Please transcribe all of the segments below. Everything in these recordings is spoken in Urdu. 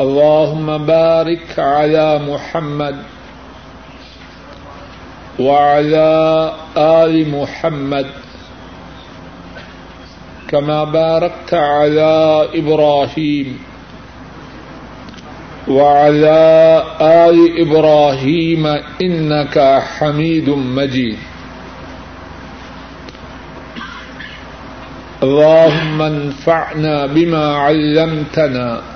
اللهم بارك على محمد وعلى آل محمد كما باركت على إبراهيم وعلى آل إبراهيم إنك حميد مجيد. اللهم انفعنا بما علمتنا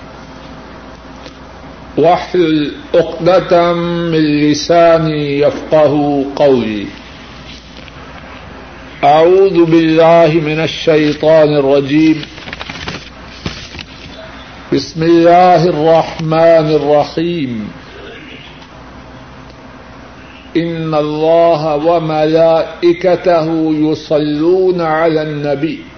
واحلل عقدة من لساني يفقه قولي. أعوذ بالله من الشيطان الرجيم. بسم الله الرحمن الرحيم. إن الله وملائكته يصلون على النبي.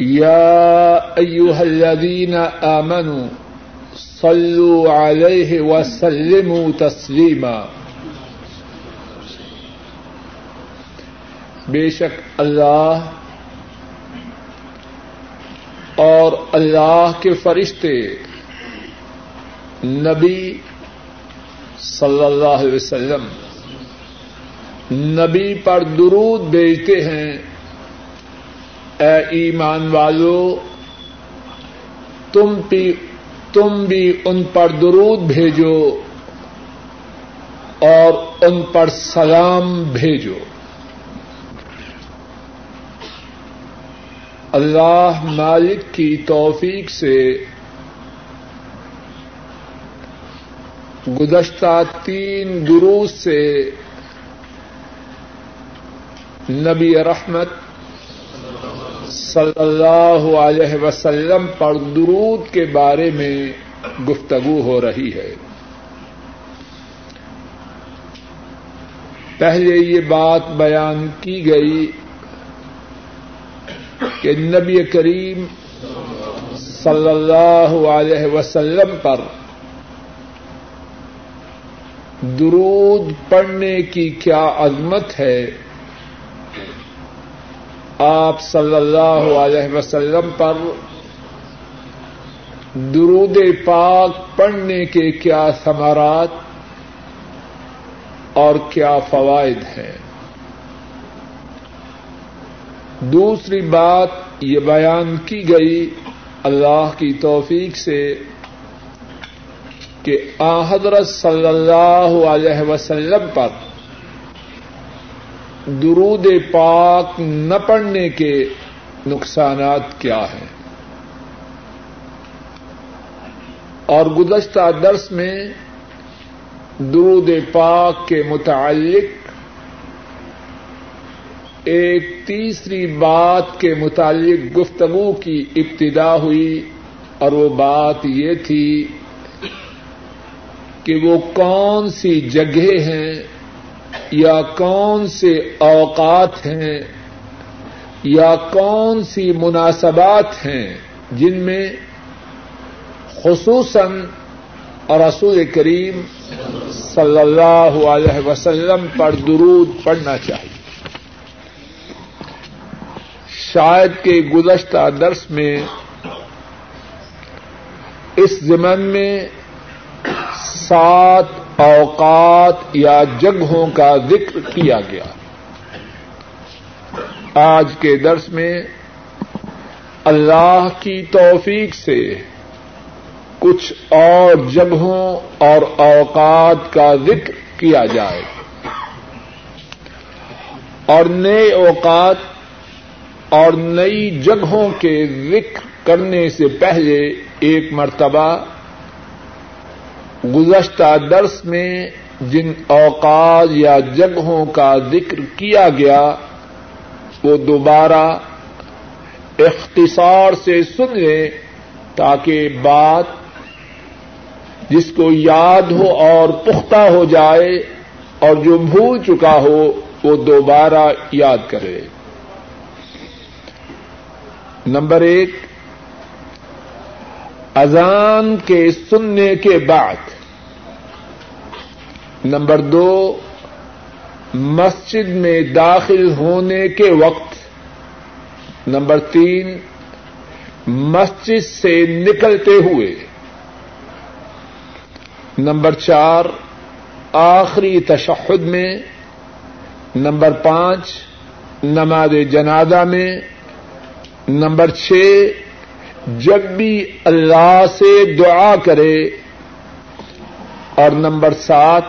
يا أيها الذين آمنوا صلوا عليه وسلموا تسليما. بے شک اللہ اور اللہ کے فرشتے نبی صلی اللہ علیہ وسلم نبی پر درود بھیجتے ہیں اے ایمان والو، تم بھی تم بھی ان پر درود بھیجو اور ان پر سلام بھیجو۔ اللہ مالک کی توفیق سے گزشتہ تین دروس سے نبی رحمت صلی اللہ علیہ وسلم پر درود کے بارے میں گفتگو ہو رہی ہے۔ پہلے یہ بات بیان کی گئی کہ نبی کریم صلی اللہ علیہ وسلم پر درود پڑھنے کی کیا عظمت ہے۔ آپ صلی اللہ علیہ وسلم پر درود پاک پڑھنے کے کیا ثمرات اور کیا فوائد ہیں؟ دوسری بات یہ بیان کی گئی اللہ کی توفیق سے کہ آ حضرت صلی اللہ علیہ وسلم پر درود پاک نہ پڑھنے کے نقصانات کیا ہیں؟ اور گزشتہ درس میں درود پاک کے متعلق ایک تیسری بات کے متعلق گفتگو کی ابتدا ہوئی اور وہ بات یہ تھی کہ وہ کون سی جگہ ہیں یا کون سے اوقات ہیں یا کون سی مناسبات ہیں جن میں خصوصاً رسول کریم صلی اللہ علیہ وسلم پر درود پڑھنا چاہیے۔ شاید کے گزشتہ درس میں اس زمن میں سات اوقات یا جگہوں کا ذکر کیا گیا۔ آج کے درس میں اللہ کی توفیق سے کچھ اور جگہوں اور اوقات کا ذکر کیا جائے۔ اور نئے اوقات اور نئی جگہوں کے ذکر کرنے سے پہلے ایک مرتبہ گزشتہ درس میں جن اوقات یا جگہوں کا ذکر کیا گیا، وہ دوبارہ اختصار سے سن لیں تاکہ بات جس کو یاد ہو اور پختہ ہو جائے اور جو بھول چکا ہو، وہ دوبارہ یاد کرے۔ نمبر ایک، اذان کے سننے کے بعد نمبر دو، مسجد میں داخل ہونے کے وقت، نمبر تین، مسجد سے نکلتے ہوئے۔ نمبر چار، آخری تشہد میں۔ نمبر پانچ، نماز جنازہ میں۔ نمبر چھ، جب بھی اللہ سے دعا کرے۔ اور نمبر سات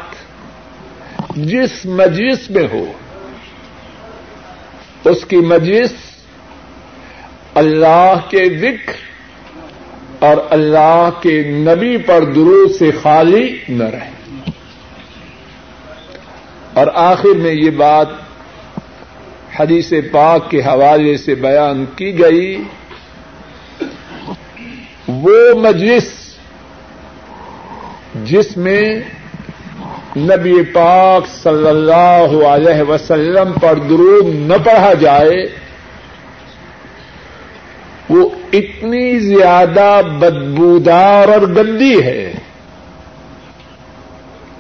جس مجلس میں ہو، اس کی مجلس اللہ کے ذکر اور اللہ کے نبی پر درود سے خالی نہ رہے۔ اور آخر میں یہ بات حدیث پاک کے حوالے سے بیان کی گئی، وہ مجلس جس میں نبی پاک صلی اللہ علیہ وسلم پر درود نہ پڑھا جائے، وہ اتنی زیادہ بدبودار اور گندی ہے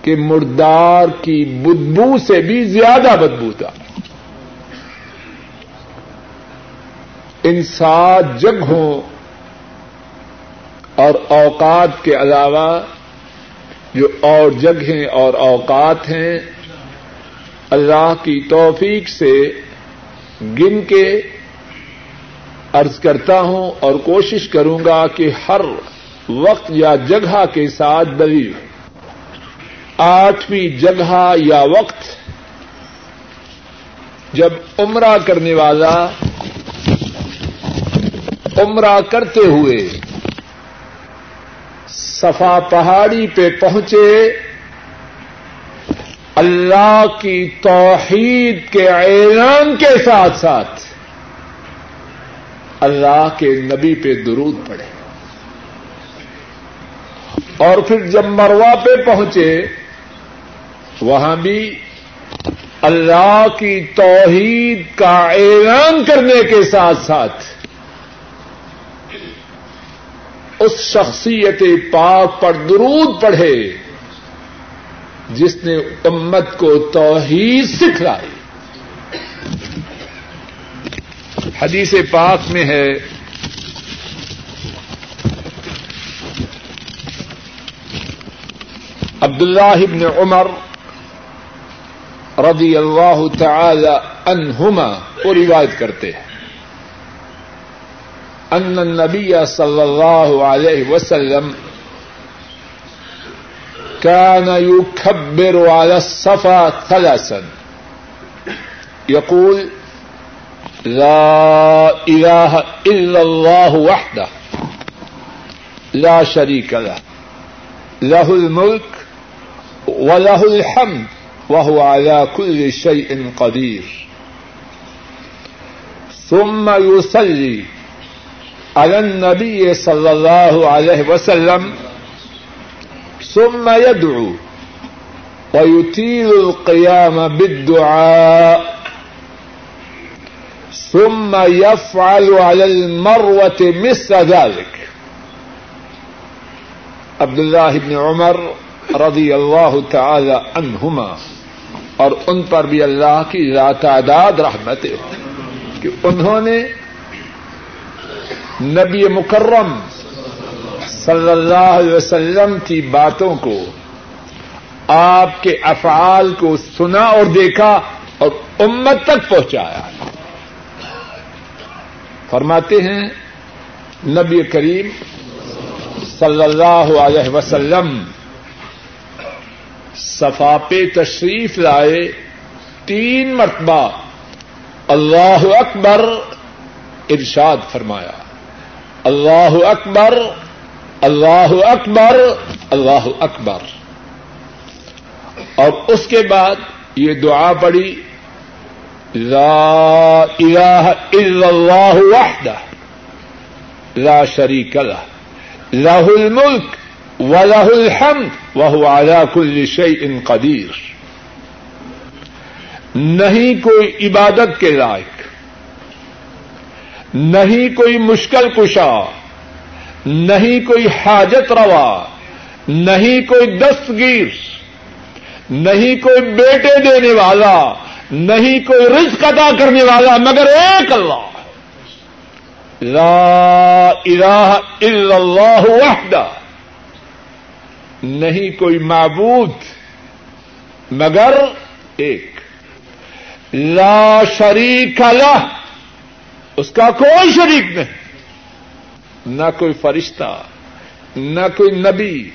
کہ مردار کی بدبو سے بھی زیادہ بدبودار ان سات جگہوں اور اوقات کے علاوہ جو اور جگہیں اور اوقات ہیں، اللہ کی توفیق سے گن کے ارض کرتا ہوں اور کوشش کروں گا کہ ہر وقت یا جگہ کے ساتھ دلیل آٹھویں جگہ یا وقت جب عمرہ کرنے والا عمرہ کرتے ہوئے صفا پہاڑی پہ پہنچے، اللہ کی توحید کے اعلان کے ساتھ ساتھ اللہ کے نبی پہ درود پڑے۔ اور پھر جب مروا پہ پہنچے، وہاں بھی اللہ کی توحید کا اعلان کرنے کے ساتھ ساتھ اس شخصیت پاک پر درود پڑھے جس نے امت کو توحید سکھلائی۔ حدیث پاک میں ہے، عبداللہ ابن عمر رضی اللہ تعالی عنہما کو روایت کرتے ہیں۔ ان النبی صلی اللہ علیہ وسلم كان يكبر على الصفا ثلاثا. يقول لا إله إلا الله وحده. لا شريك له. له الملك وله الحمد، وهو على كل شيء قدير. ثم يصلي على النبي صلى الله عليه وسلم ثم يدعو ويطيل القيام بالدعاء ثم يفعل على المروة مثل ذلك عبد الله بن عمر رضی اللہ تعالی عنہما اور ان پر بھی اللہ کی تعداد رحمت کہ انہوں نے نبی مکرم صلی اللہ علیہ وسلم کی باتوں کو، آپ کے افعال کو سنا اور دیکھا اور امت تک پہنچایا۔ فرماتے ہیں، نبی کریم صلی اللہ علیہ وسلم صفا پہ تشریف لائے، تین مرتبہ اللہ اکبر ارشاد فرمایا۔ اللہ اکبر اللہ اکبر اللہ اکبر۔ اور اس کے بعد یہ دعا پڑی لا الہ الا اللہ وحدہ، لا شریک لہ لہ الملک ولہ الحمد وهو على كل شيء قدیر۔ نہیں کوئی عبادت کے لائق۔ نہیں کوئی مشکل کشا، نہیں کوئی حاجت روا، نہیں کوئی دستگیر، نہیں کوئی بیٹے دینے والا، نہیں کوئی رزق ادا کرنے والا مگر ایک اللہ۔ لا الہ الا اللہ وحدہ۔ نہیں کوئی معبود مگر ایک۔ لا شریک لہ۔ اس کا کوئی شریک نہیں۔ نہ کوئی فرشتہ، نہ کوئی نبی،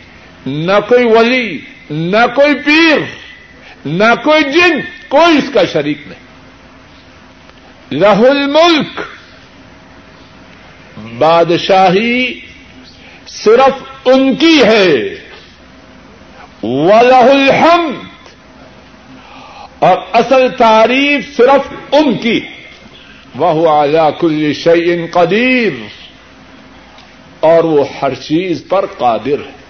نہ کوئی ولی، نہ کوئی پیر، نہ کوئی جن، کوئی اس کا شریک نہیں۔ لہ الملک۔ بادشاہی صرف ان کی ہے۔ ولہ الحمد۔ اور اصل تعریف صرف ان کی۔ وہ اعلی کل شعین قدیر اور وہ ہر چیز پر قادر ہے۔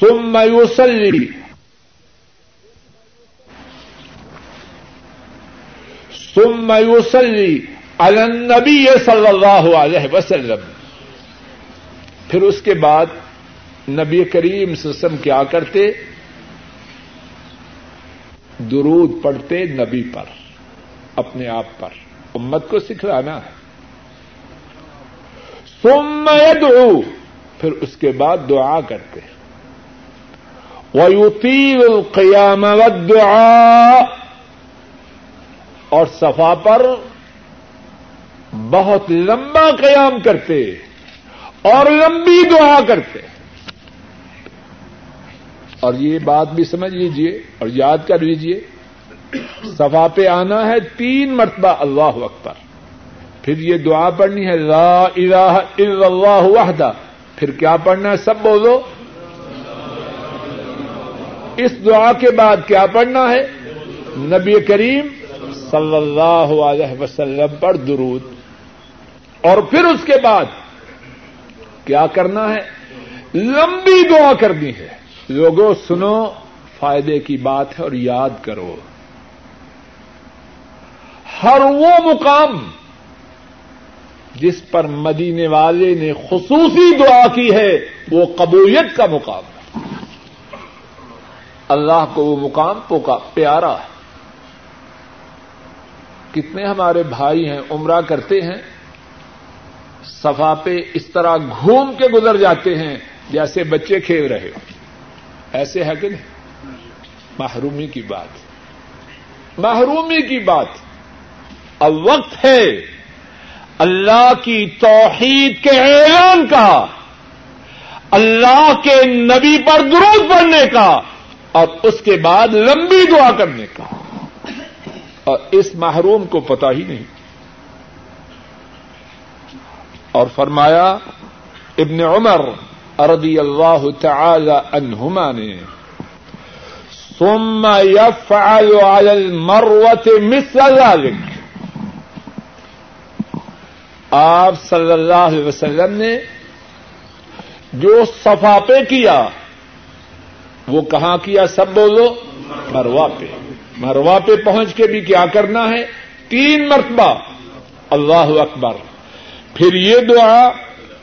ثم يصلي ثم يصلي على النبي صلی اللہ علیہ وسلم۔ پھر اس کے بعد نبی کریم سسم کیا کرتے؟ درود پڑھتے نبی پر۔ اپنے آپ پر۔ امت کو سکھلانا ہے۔ ثم يدعو، پھر اس کے بعد دعا کرتے ويطيل القيام والدعاء، اور صفا پر بہت لمبا قیام کرتے اور لمبی دعا کرتے اور یہ بات بھی سمجھ لیجیے اور یاد کر لیجیے صفا پہ آنا ہے تین مرتبہ اللہ اکبر۔ پھر یہ دعا پڑھنی ہے، لا الہ الا اللہ وحدہ۔ پھر کیا پڑھنا ہے؟ سب بولو۔ اس دعا کے بعد کیا پڑھنا ہے؟ نبی کریم صلی اللہ علیہ وسلم پر درود۔ اور پھر اس کے بعد کیا کرنا ہے؟ لمبی دعا کرنی ہے۔ لوگوں، سنو، فائدے کی بات ہے اور یاد کرو۔ ہر وہ مقام جس پر مدینے والے نے خصوصی دعا کی ہے، وہ قبولیت کا مقام ہے۔ اللہ کو وہ مقام پوکا پیارا ہے۔ کتنے ہمارے بھائی ہیں، عمرہ کرتے ہیں، صفا پہ اس طرح گھوم کے گزر جاتے ہیں جیسے بچے کھیل رہے ہو ایسے ہے کہ نہیں؟ محرومی کی بات۔ محرومی کی بات۔ اب وقت ہے اللہ کی توحید کے اعلان کا، اللہ کے نبی پر درود پڑھنے کا، اور اس کے بعد لمبی دعا کرنے کا۔ اور اس محروم کو پتا ہی نہیں۔ اور فرمایا، ابن عمر رضی اللہ تعالی عنہما نے، ثم يفعل على المروة مثل ذلك آپ صلی اللہ علیہ وسلم نے جو صفا پہ کیا، وہ کہاں کیا؟ سب بولو، مروا پہ۔ مروا پہ پہنچ کے بھی کیا کرنا ہے؟ تین مرتبہ۔ اللہ اکبر۔ پھر یہ دعا،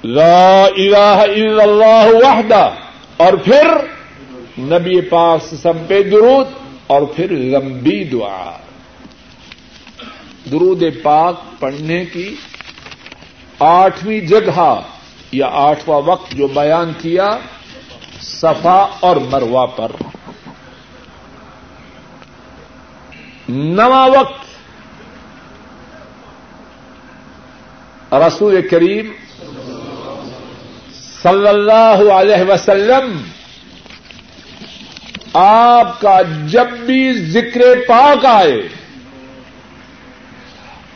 لا الہ الا اللہ وحدہ۔ اور پھر نبی پاک سب پہ درود، اور پھر لمبی دعا۔ درود پاک پڑھنے کی آٹھویں جگہ یا آٹھواں وقت جو بیان کیا صفا اور مروا پر۔ نواں وقت۔ رسول کریم صلی اللہ علیہ وسلم، آپ کا جب بھی ذکر پاک آئے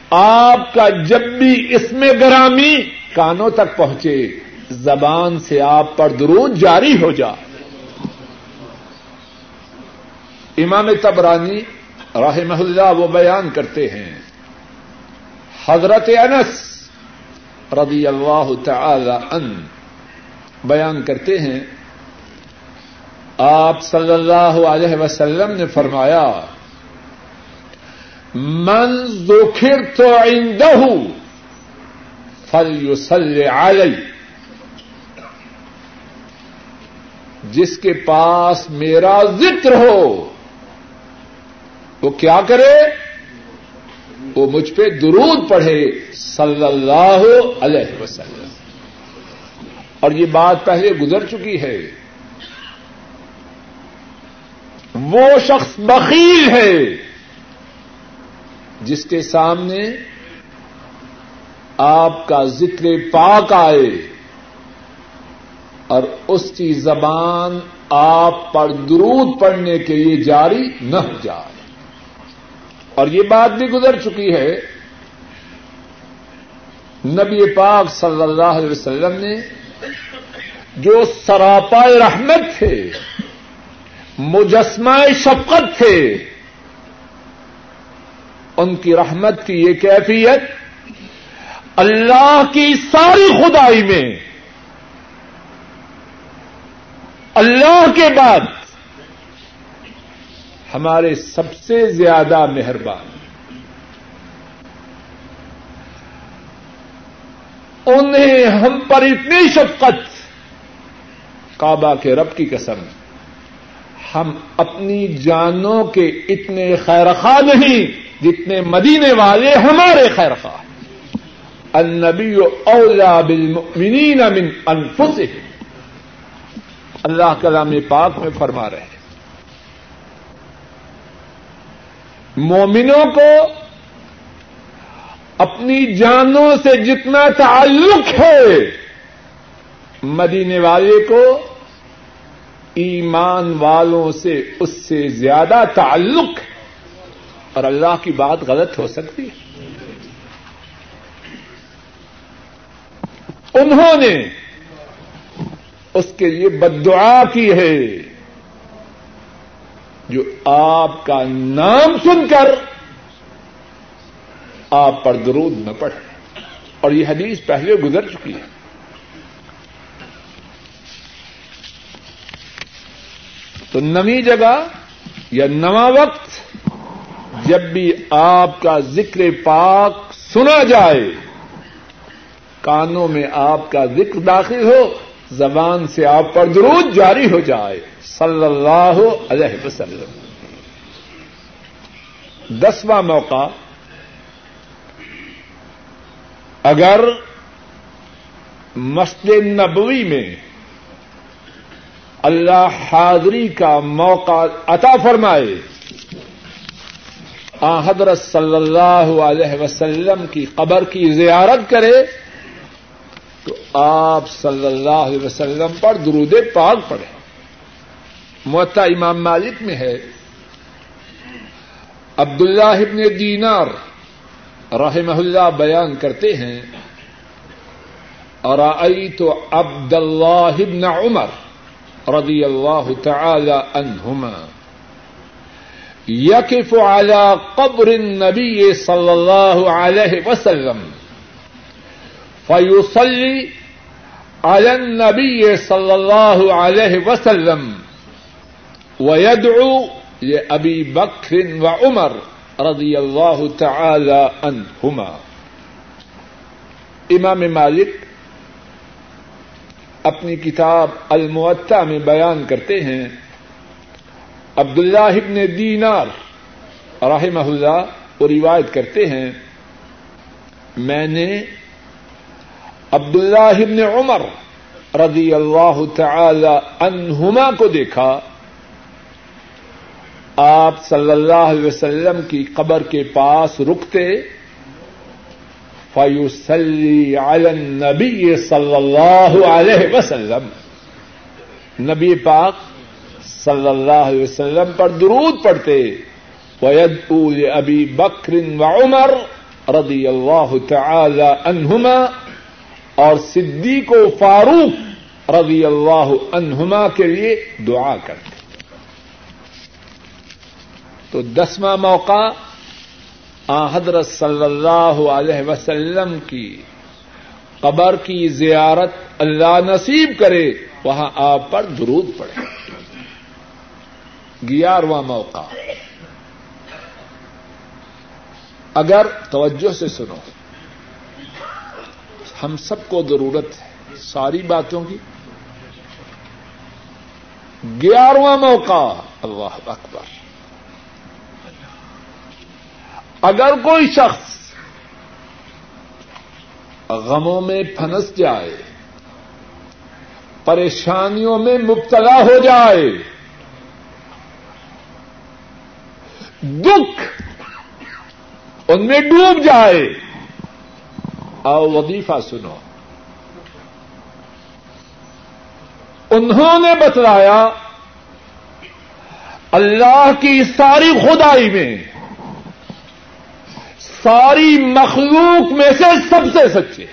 آپ کا جب بھی اس میں گرامی کانوں تک پہنچے، زبان سے آپ پر درود جاری ہو جا۔ امام تبرانی رحمہ اللہ وہ بیان کرتے ہیں۔ حضرت انس رضی اللہ تعالی ان بیان کرتے ہیں۔ آپ صلی اللہ علیہ وسلم نے فرمایا من ذکر تو آئندہ فل یوسل علی، جس کے پاس میرا ذکر ہو، وہ کیا کرے؟ وہ مجھ پہ درود پڑھے صلی اللہ علیہ وسلم۔ اور یہ بات پہلے گزر چکی ہے۔ وہ شخص بخیل ہے۔ جس کے سامنے آپ کا ذکر پاک آئے اور اس کی زبان آپ پر درود پڑنے کے لیے جاری نہ ہو جائے۔ اور یہ بات بھی گزر چکی ہے۔ نبی پاک صلی اللہ علیہ وسلم نے جو سراپا رحمت تھے، مجسمہ شفقت تھے ان کی رحمت کی یہ کیفیت اللہ کی ساری خدائی میں اللہ کے بعد ہمارے سب سے زیادہ مہربان انہیں ہم پر اتنی شفقت کعبہ کے رب کی قسم ہم اپنی جانوں کے اتنے خیرخواہ نہیں جتنے مدینے والے ہمارے خیرخواہ النبی اولا بالمؤمنین من انفسهم اللہ کلام پاک میں فرما رہے ہیں۔ مومنوں کو اپنی جانوں سے جتنا تعلق ہے، مدینے والے کو ایمان والوں سے اس سے زیادہ تعلق ہے۔ اور اللہ کی بات غلط ہو سکتی ہے۔ انہوں نے اس کے لیے بدعا کی ہے جو آپ کا نام سن کر آپ پر درود نہ پڑے۔ اور یہ حدیث پہلے گزر چکی ہے۔ تو نوی جگہ یا نواں وقت جب بھی آپ کا ذکر پاک سنا جائے، کانوں میں آپ کا ذکر داخل ہو، زبان سے آپ پر درود جاری ہو جائے۔ صلی اللہ علیہ وسلم۔ دسواں موقع، اگر مسجد نبوی میں اللہ حاضری کا موقع عطا فرمائے آ حضرت صلی اللہ علیہ وسلم کی قبر کی زیارت کرے تو آپ صلی اللہ علیہ وسلم پر درود پاک پڑے معتا امام مالک میں ہے۔ عبد اللہ ابن دینار رحمہ اللہ بیان کرتے ہیں۔ اور آئی تو عبد اللہ ابن عمر رضی اللہ تعالی عنہما۔ یقف على قبر النبی صلی اللہ علیہ وسلم فیوسلی على النبی صلی اللہ علیہ وسلم ويدعو لأبي بکر و عمر رضی اللہ تعالی عنہما امام مالک اپنی کتاب المعطا میں بیان کرتے ہیں عبداللہ ابن دینار رحمہ اللہ وہ روایت کرتے ہیں، میں نے عبداللہ ابن عمر رضی اللہ تعالی عنہما کو دیکھا۔ آپ صلی اللہ علیہ وسلم کی قبر کے پاس رکتے۔ فیوسلی علی نبی صلی اللہ علیہ وسلم۔ نبی پاک صلی اللہ علیہ وسلم پر درود پڑتے وید ابی بکر و عمر رضی اللہ تعالی عنہما اور صدیق و فاروق رضی اللہ عنہما کے لیے دعا کرتے۔ تو دسواں موقع آ حضرت صلی اللہ علیہ وسلم کی قبر کی زیارت اللہ نصیب کرے، وہاں آپ پر درود پڑے۔ گیارہواں موقع۔ اگر توجہ سے سنو، ہم سب کو ضرورت ہے ساری باتوں کی۔ گیارہواں موقع، اللہ اکبر۔ اگر کوئی شخص غموں میں پھنس جائے، پریشانیوں میں مبتلا ہو جائے دکھ ان میں ڈوب جائے۔ آؤ وظیفہ سنو۔ انہوں نے بتلایا، اللہ کی ساری خدائی میں، ساری مخلوق میں سے سب سے سچے۔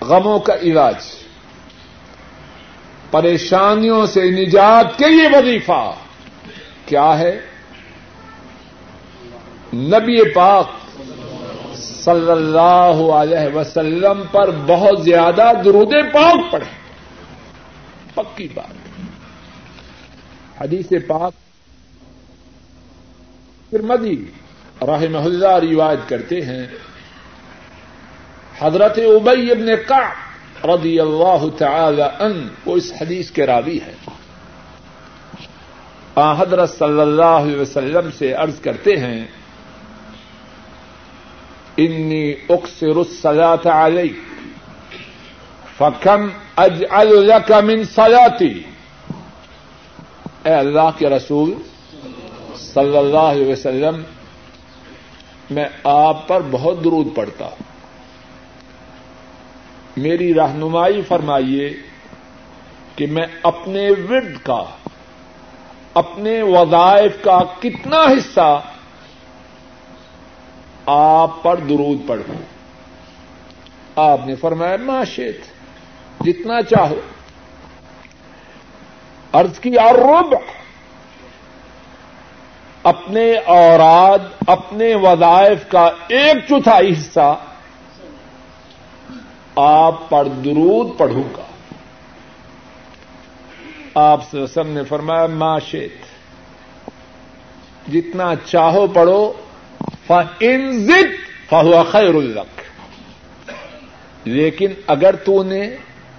غموں کا علاج۔ پریشانیوں سے نجات کے لیے وظیفہ۔ کیا ہے؟ نبی پاک صلی اللہ علیہ وسلم پر بہت زیادہ درود پاک پڑے پکی بات۔ حدیث پاک پھر مدی رحمہ اللہ روایت کرتے ہیں۔ حضرت ابئی ابن کا رضی اللہ تعالی ان وہ اس حدیث کے راوی ہے آ، حضرت صلی اللہ علیہ وسلم سے عرض کرتے ہیں، انی اکثر الصلاة علیک، فکم اجعل لك من صلاتی. اے اللہ کے رسول صلی اللہ علیہ وسلم، میں آپ پر بہت درود پڑتا ہوں۔ میری رہنمائی فرمائیے کہ میں اپنے ورد کا اپنے وظائف کا کتنا حصہ آپ پر درود پڑھوں آپ نے فرمایا، معاشیت، جتنا چاہو۔ ارض کی اور رب اپنے اوراد، اپنے وظائف کا ایک چوتھائی حصہ آپ پر درود پڑھوں گا آپ سے سب نے فرمایا معاشیت جتنا چاہو پڑھو فنزت فہو خیر الق لیکن اگر تو نے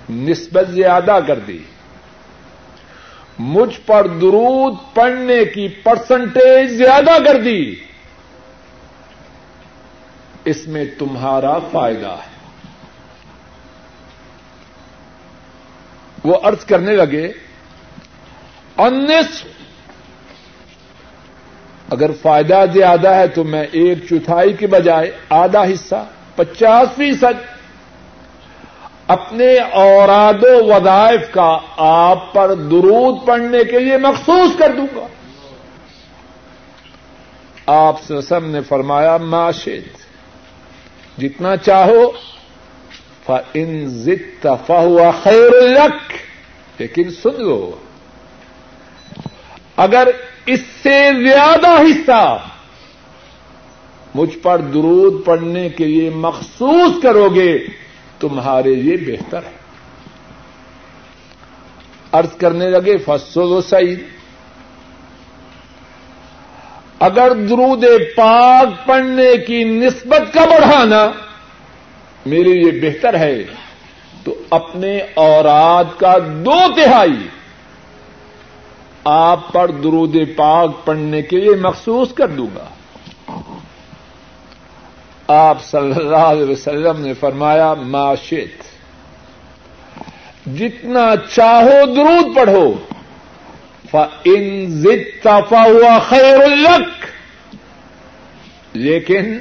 نسبت زیادہ کر دی، مجھ پر درود پڑھنے کی پرسنٹیج زیادہ کر دی، اس میں تمہارا فائدہ ہے۔ وہ ارض کرنے لگے انس اگر فائدہ زیادہ ہے تو میں ایک چوتھائی کے بجائے آدھا حصہ، پچاس فیصد۔ اپنے اوراد و وظائف کا آپ پر درود پڑھنے کے لیے مخصوص کر دوں گا۔ آپ سم نے فرمایا معاشد جتنا چاہو ان ضد ہوا خیر الک لیکن سن لو۔ اگر اس سے زیادہ حصہ مجھ پر درود پڑنے کے لیے مخصوص کرو گے، تمہارے لیے بہتر ہے۔ ارض کرنے لگے، فصل و سعید اگر درود پاک پڑھنے کی نسبت کا بڑھانا میرے لیے بہتر ہے، تو اپنے اوراد کا دو تہائی آپ پر درود پاک پڑھنے کے لیے مخصوص کر دوں گا۔ آپ صلی اللہ علیہ وسلم نے فرمایا معاشت جتنا چاہو درود پڑھو۔ ان ہوا خیر الک لیکن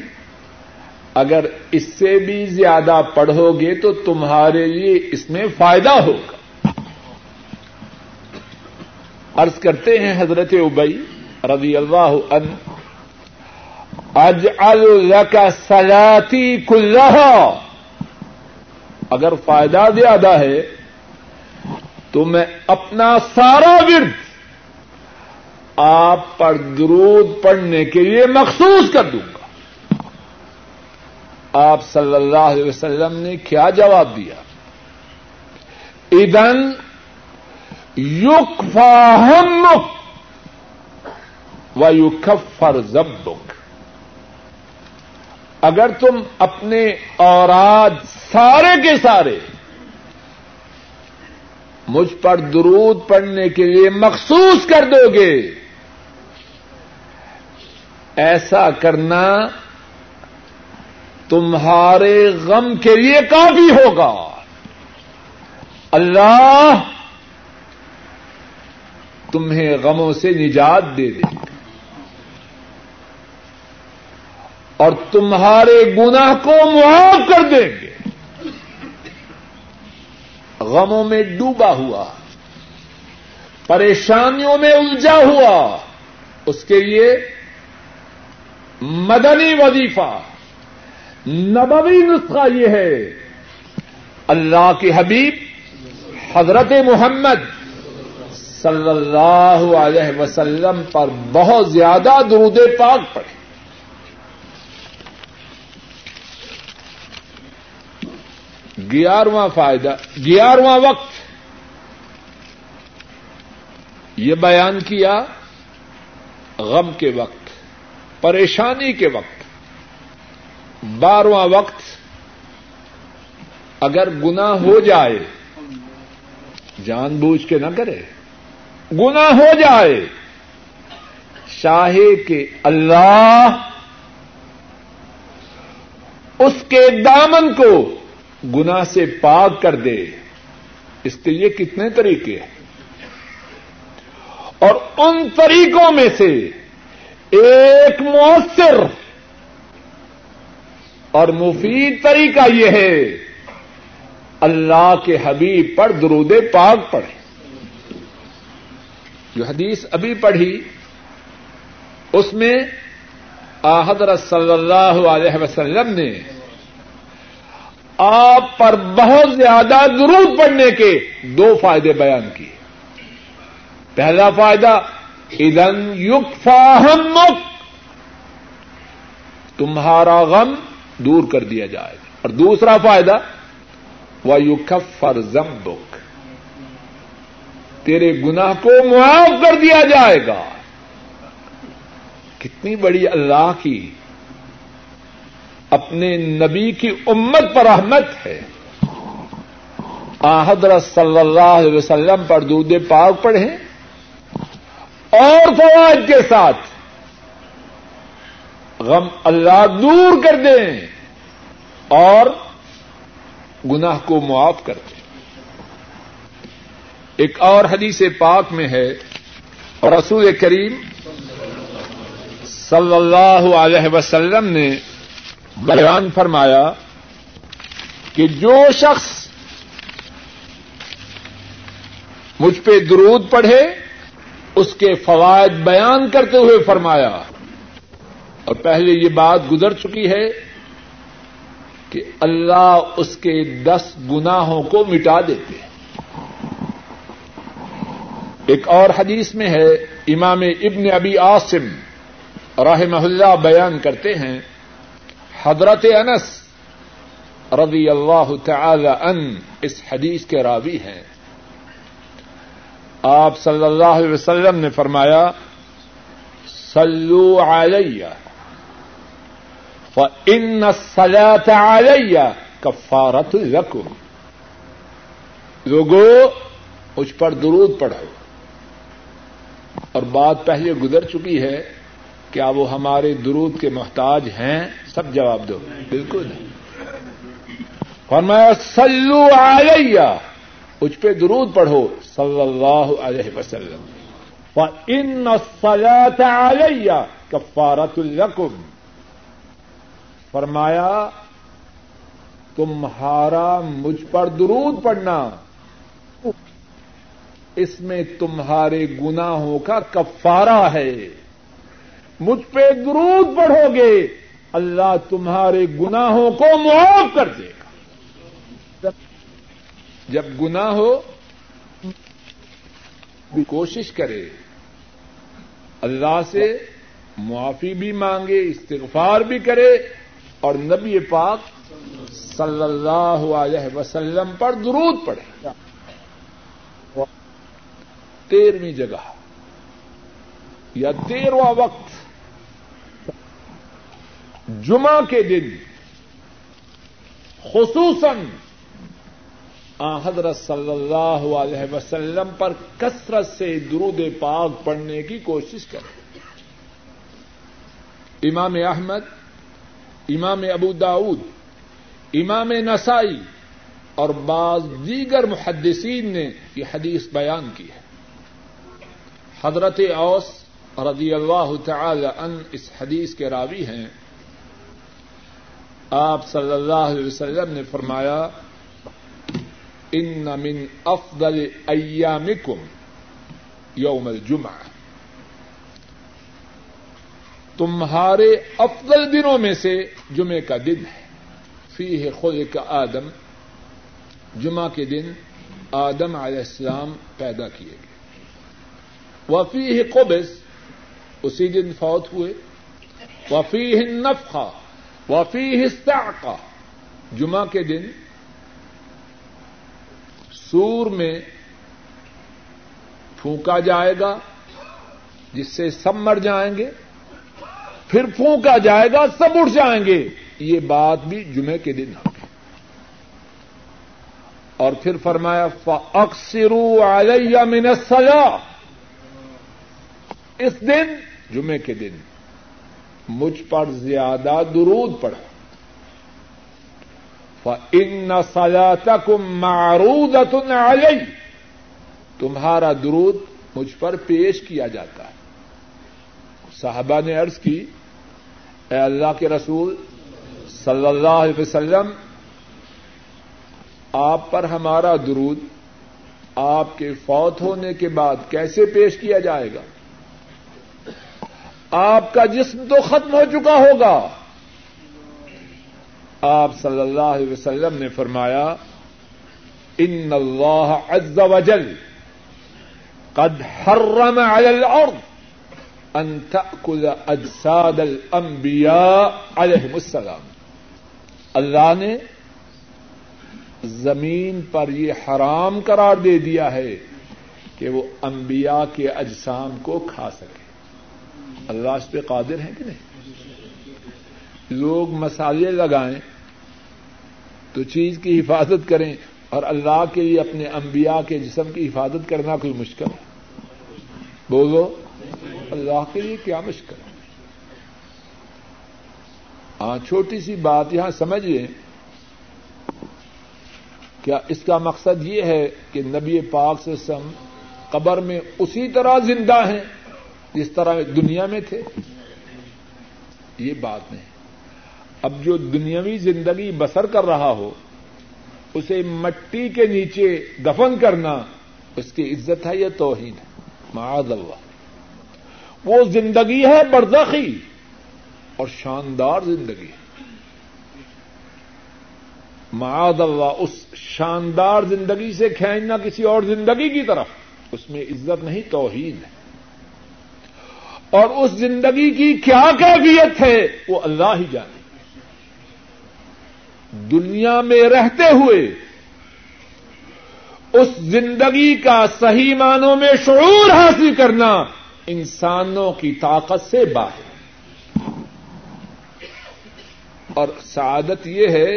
اگر اس سے بھی زیادہ پڑھو گے تو تمہارے لیے اس میں فائدہ ہوگا۔ عرض کرتے ہیں حضرت ابئی رضی اللہ ان اج کا سجاتی کلّہ اگر فائدہ زیادہ ہے تو میں اپنا سارا ورد آپ پر درود پڑھنے کے لیے مخصوص کر دوں گا۔ آپ صلی اللہ علیہ وسلم نے کیا جواب دیا؟ ادن یوک فاہم و یوک فر اگر تم اپنے اوراد سارے کے سارے مجھ پر درود پڑنے کے لیے مخصوص کر دو گے، ایسا کرنا تمہارے غم کے لیے کافی ہوگا۔ اللہ تمہیں غموں سے نجات دے دے۔ اور تمہارے گناہ کو معاف کر دیں گے۔ غموں میں ڈوبا ہوا۔ پریشانیوں میں الجھا ہوا۔ اس کے لیے مدنی وظیفہ۔ نبوی نسخہ یہ ہے۔ اللہ کے حبیب حضرت محمد صلی اللہ علیہ وسلم پر بہت زیادہ درود پاک پڑے گیارہواں فائدہ، گیارہواں وقت۔ یہ بیان کیا غم کے وقت، پریشانی کے وقت۔ بارہواں وقت، اگر گنا ہو جائے، جان بوجھ کے نہ کرے۔ گنا ہو جائے۔ چاہے کہ اللہ اس کے دامن کو گنا سے پاک کر دے۔ اس کے لیے کتنے طریقے ہیں۔ اور ان طریقوں میں سے ایک مؤثر اور مفید طریقہ یہ ہے، اللہ کے حبیب پر درود پاک پڑھے جو حدیث ابھی پڑھی، اس میں حضرت صلی اللہ علیہ وسلم نے آپ پر بہت زیادہ درود پڑنے کے دو فائدے بیان کیے۔ پہلا فائدہ ادن یق فاہم تمہارا غم دور کر دیا جائے گا اور دوسرا فائدہ وہ یوک فرزم بک تیرے گناہ کو معاف کر دیا جائے گا۔ کتنی بڑی اللہ کی اپنے نبی کی امت پر رحمت ہے۔ حضرت صلی اللہ علیہ وسلم پر دودھ پاک پڑھیں۔ اور فوائد کے ساتھ غم اللہ دور کر دیں اور گناہ کو معاف کر دیں۔ ایک اور حدیث پاک میں ہے اور رسول کریم صلی اللہ علیہ وسلم نے بیان فرمایا کہ جو شخص مجھ پہ درود پڑھے، اس کے فوائد بیان کرتے ہوئے فرمایا۔ اور پہلے یہ بات گزر چکی ہے کہ اللہ اس کے دس گناہوں کو مٹا دیتے ہیں۔ ایک اور حدیث میں ہے، امام ابن ابی عاصم رحمہ اللہ بیان کرتے ہیں، حضرت انس رضی اللہ تعالی ان اس حدیث کے راوی ہیں۔ آپ صلی اللہ علیہ وسلم نے فرمایا سلو علیہ، فإن الصلاة علیہ کفارت لکم۔ لوگو مجھ پر درود پڑھو۔ اور بات پہلے گزر چکی ہے کیا وہ ہمارے درود کے محتاج ہیں؟ سب جواب دو۔ بالکل۔ فرمایا سلو علیہ۔ اس پہ درود پڑھو۔ صلی اللہ علیہ وسلم۔ ان سلط علیہ کفارت الرقم فرمایا، تمہارا مجھ پر درود پڑنا اس میں تمہارے گناہوں کا کفارہ ہے۔ مجھ پہ درود پڑھو گے۔ اللہ تمہارے گناہوں کو معاف کر دے گا۔ جب گنا ہو کوشش کرے۔ اللہ سے معافی بھی مانگے، استغفار بھی کرے اور نبی پاک صلی اللہ علیہ وسلم پر درود پڑے تیرہویں جگہ یا تیرواں وقت جمعہ کے دن، خصوصاً حضرت صلی اللہ علیہ وسلم پر کثرت سے درود پاک پڑھنے کی کوشش کریں۔ امام احمد، امام ابو داود، امام نسائی اور بعض دیگر محدثین نے یہ حدیث بیان کی ہے۔ حضرت اوس رضی اللہ تعالی ان اس حدیث کے راوی ہیں۔ آپ صلی اللہ علیہ وسلم نے فرمایا، ان من افضل ایامکم یوم الجمعہ. تمہارے افضل دنوں میں سے جمعے کا دن ہے۔ فی ہے خود کا آدم، جمعہ کے دن آدم علیہ السلام پیدا کیے گئے۔ وفی قبض، اسی دن فوت ہوئے۔ وفی نفخا وفی استعقا جمعہ کے دن سور میں پھونکا جائے گا، جس سے سب مر جائیں گے۔ پھر پھونکا جائے گا، سب اٹھ جائیں گے۔ یہ بات بھی جمعے کے دن ہوگی۔ اور پھر فرمایا اکثرو علیہ من الصلاة۔ اس دن جمعے کے دن مجھ پر زیادہ درود پڑا ان سجا کم معروض تمہارا درود مجھ پر پیش کیا جاتا ہے۔ صاحبہ نے عرض کی، اے اللہ کے رسول، صلی اللہ علیہ وسلم، آپ پر ہمارا درود آپ کے فوت ہونے کے بعد کیسے پیش کیا جائے گا؟ آپ کا جسم تو ختم ہو چکا ہوگا۔ آپ صلی اللہ علیہ وسلم نے فرمایا، ان اللہ عز وجل قد حرم على الارض ان تاكل اجساد الانبیاء علیہم السلام. اللہ نے زمین پر یہ حرام قرار دے دیا ہے کہ وہ انبیاء کے اجسام کو کھا سکے۔ اللہ اس پہ قادر ہیں کہ نہیں؟ لوگ مسالے لگائیں تو چیز کی حفاظت کریں اور اللہ کے لیے اپنے انبیاء کے جسم کی حفاظت کرنا کوئی مشکل ہے؟ بولو، اللہ کے لیے کیا مشکل ہے؟ ہاں چھوٹی سی بات یہاں سمجھیے کیا اس کا مقصد یہ ہے کہ نبی پاک سے سم قبر میں اسی طرح زندہ ہیں؟ جس طرح دنیا میں تھے، یہ بات نہیں۔ اب جو دنیاوی زندگی بسر کر رہا ہو، اسے مٹی کے نیچے دفن کرنا اس کی عزت ہے یا توہین ہے؟ معاذ اللہ۔ وہ زندگی ہے برزخی اور شاندار زندگی ہے۔ معاذ اللہ، اس شاندار زندگی سے کھینچنا کسی اور زندگی کی طرف، اس میں عزت نہیں توحید ہے۔ اور اس زندگی کی کیا کیفیت ہے وہ اللہ ہی جانے دنیا میں رہتے ہوئے اس زندگی کا صحیح معنوں میں شعور حاصل کرنا انسانوں کی طاقت سے باہر اور سعادت یہ ہے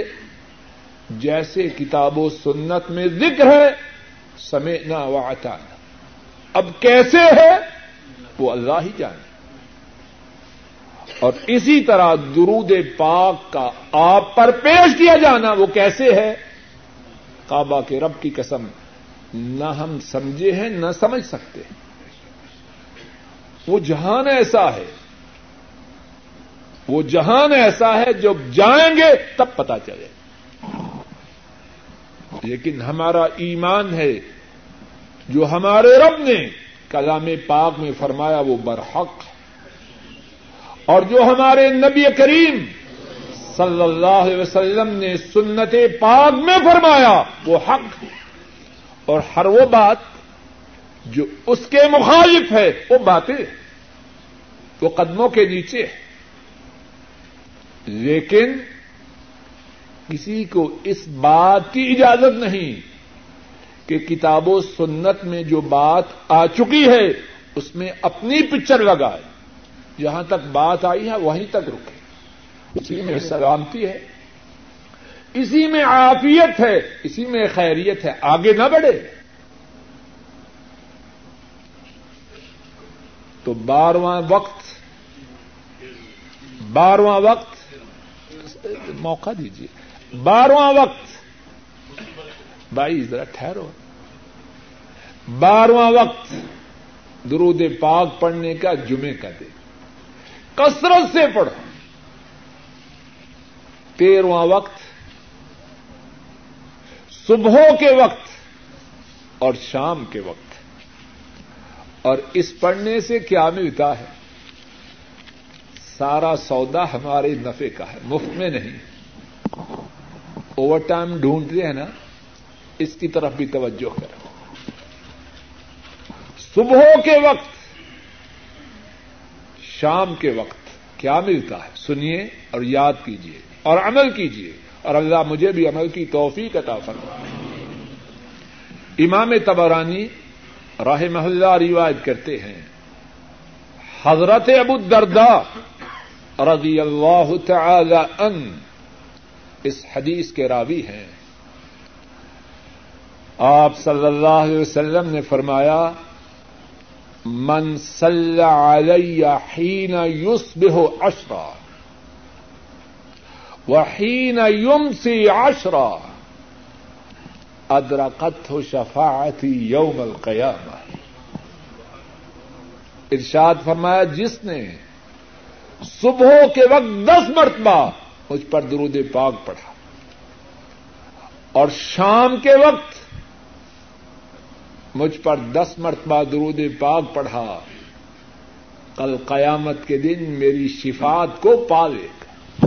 جیسے کتاب و سنت میں ذکر ہے، سمعنا واطانا اب کیسے ہے؟ وہ اللہ ہی جانے۔ اور اسی طرح درود پاک کا آپ پر پیش کیا جانا وہ کیسے ہے؟ کعبہ کے رب کی قسم، نہ ہم سمجھے ہیں، نہ سمجھ سکتے وہ جہان ایسا ہے، وہ جہان ایسا ہے جب جائیں گے تب پتا چلے۔ لیکن ہمارا ایمان ہے، جو ہمارے رب نے کلام پاک میں فرمایا وہ برحق ہے۔ اور جو ہمارے نبی کریم صلی اللہ علیہ وسلم نے سنت پاک میں فرمایا، وہ حق اور ہر وہ بات جو اس کے مخالف ہے، وہ باتیں وہ قدموں کے نیچے ہے۔ لیکن کسی کو اس بات کی اجازت نہیں کہ کتاب و سنت میں جو بات آ چکی ہے، اس میں اپنی پکچر لگائے۔ جہاں تک بات آئی ہے، وہیں تک رکے۔ اسی میں سلامتی ہے۔ اسی میں عافیت ہے۔ اسی میں خیریت ہے۔ آگے نہ بڑھے۔ تو بارواں وقت بارواں وقت، موقع دیجیے بارواں وقت۔ بھائی، ذرا ٹھہرو۔ بارواں وقت، درود پاک پڑھنے کا جمعے کا دے کثرت سے پڑھو۔ تیرواں وقت صبح کے وقت اور شام کے وقت۔ اور اس پڑھنے سے کیا ملتا ہے؟ سارا سودا ہمارے نفے کا ہے، مفت میں نہیں۔ اوور ٹائم ڈھونڈتے ہیں نا، اس کی طرف بھی توجہ کرو۔ صبح کے وقت شام کے وقت کیا ملتا ہے؟ سنیے اور یاد کیجیے اور عمل کیجیے اور اللہ مجھے بھی عمل کی توفیق عطا فرما امام تبرانی راہ محلہ روایت کرتے ہیں، حضرت ابو دردا رضی اللہ تعالی ان اس حدیث کے راوی ہیں۔ آپ صلی اللہ علیہ وسلم نے فرمایا من صلی علی حین یصبح عشرا وحین یمسی عشرا ادرکت شفاعتی یوم القیامہ۔ ارشاد فرمایا، جس نے صبح کے وقت دس مرتبہ مجھ پر درود پاک پڑھا اور شام کے وقت مجھ پر دس مرتبہ درود پاک پڑھا۔ کل قیامت کے دن میری شفات کو پالے۔ گا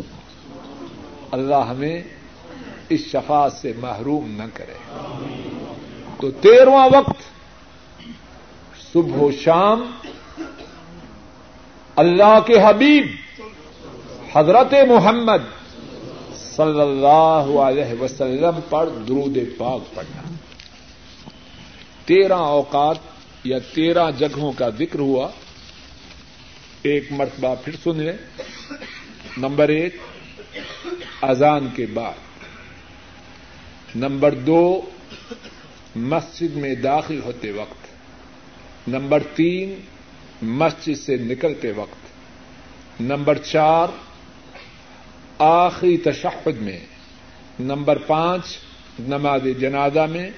اللہ ہمیں اس شفاعت سے محروم نہ کرے۔ تو تیرواں وقت، صبح و شام، اللہ کے حبیب، حضرت محمد صلی اللہ علیہ وسلم پر درود پاک پڑھنا۔ تیرہ اوقات یا تیرہ جگہوں کا ذکر ہوا، ایک مرتبہ پھر سن لیں نمبر ایک، اذان کے بعد۔ نمبر دو، مسجد میں داخل ہوتے وقت۔ نمبر تین، مسجد سے نکلتے وقت۔ نمبر چار، آخری تشہد میں۔ نمبر پانچ، نماز جنازہ میں۔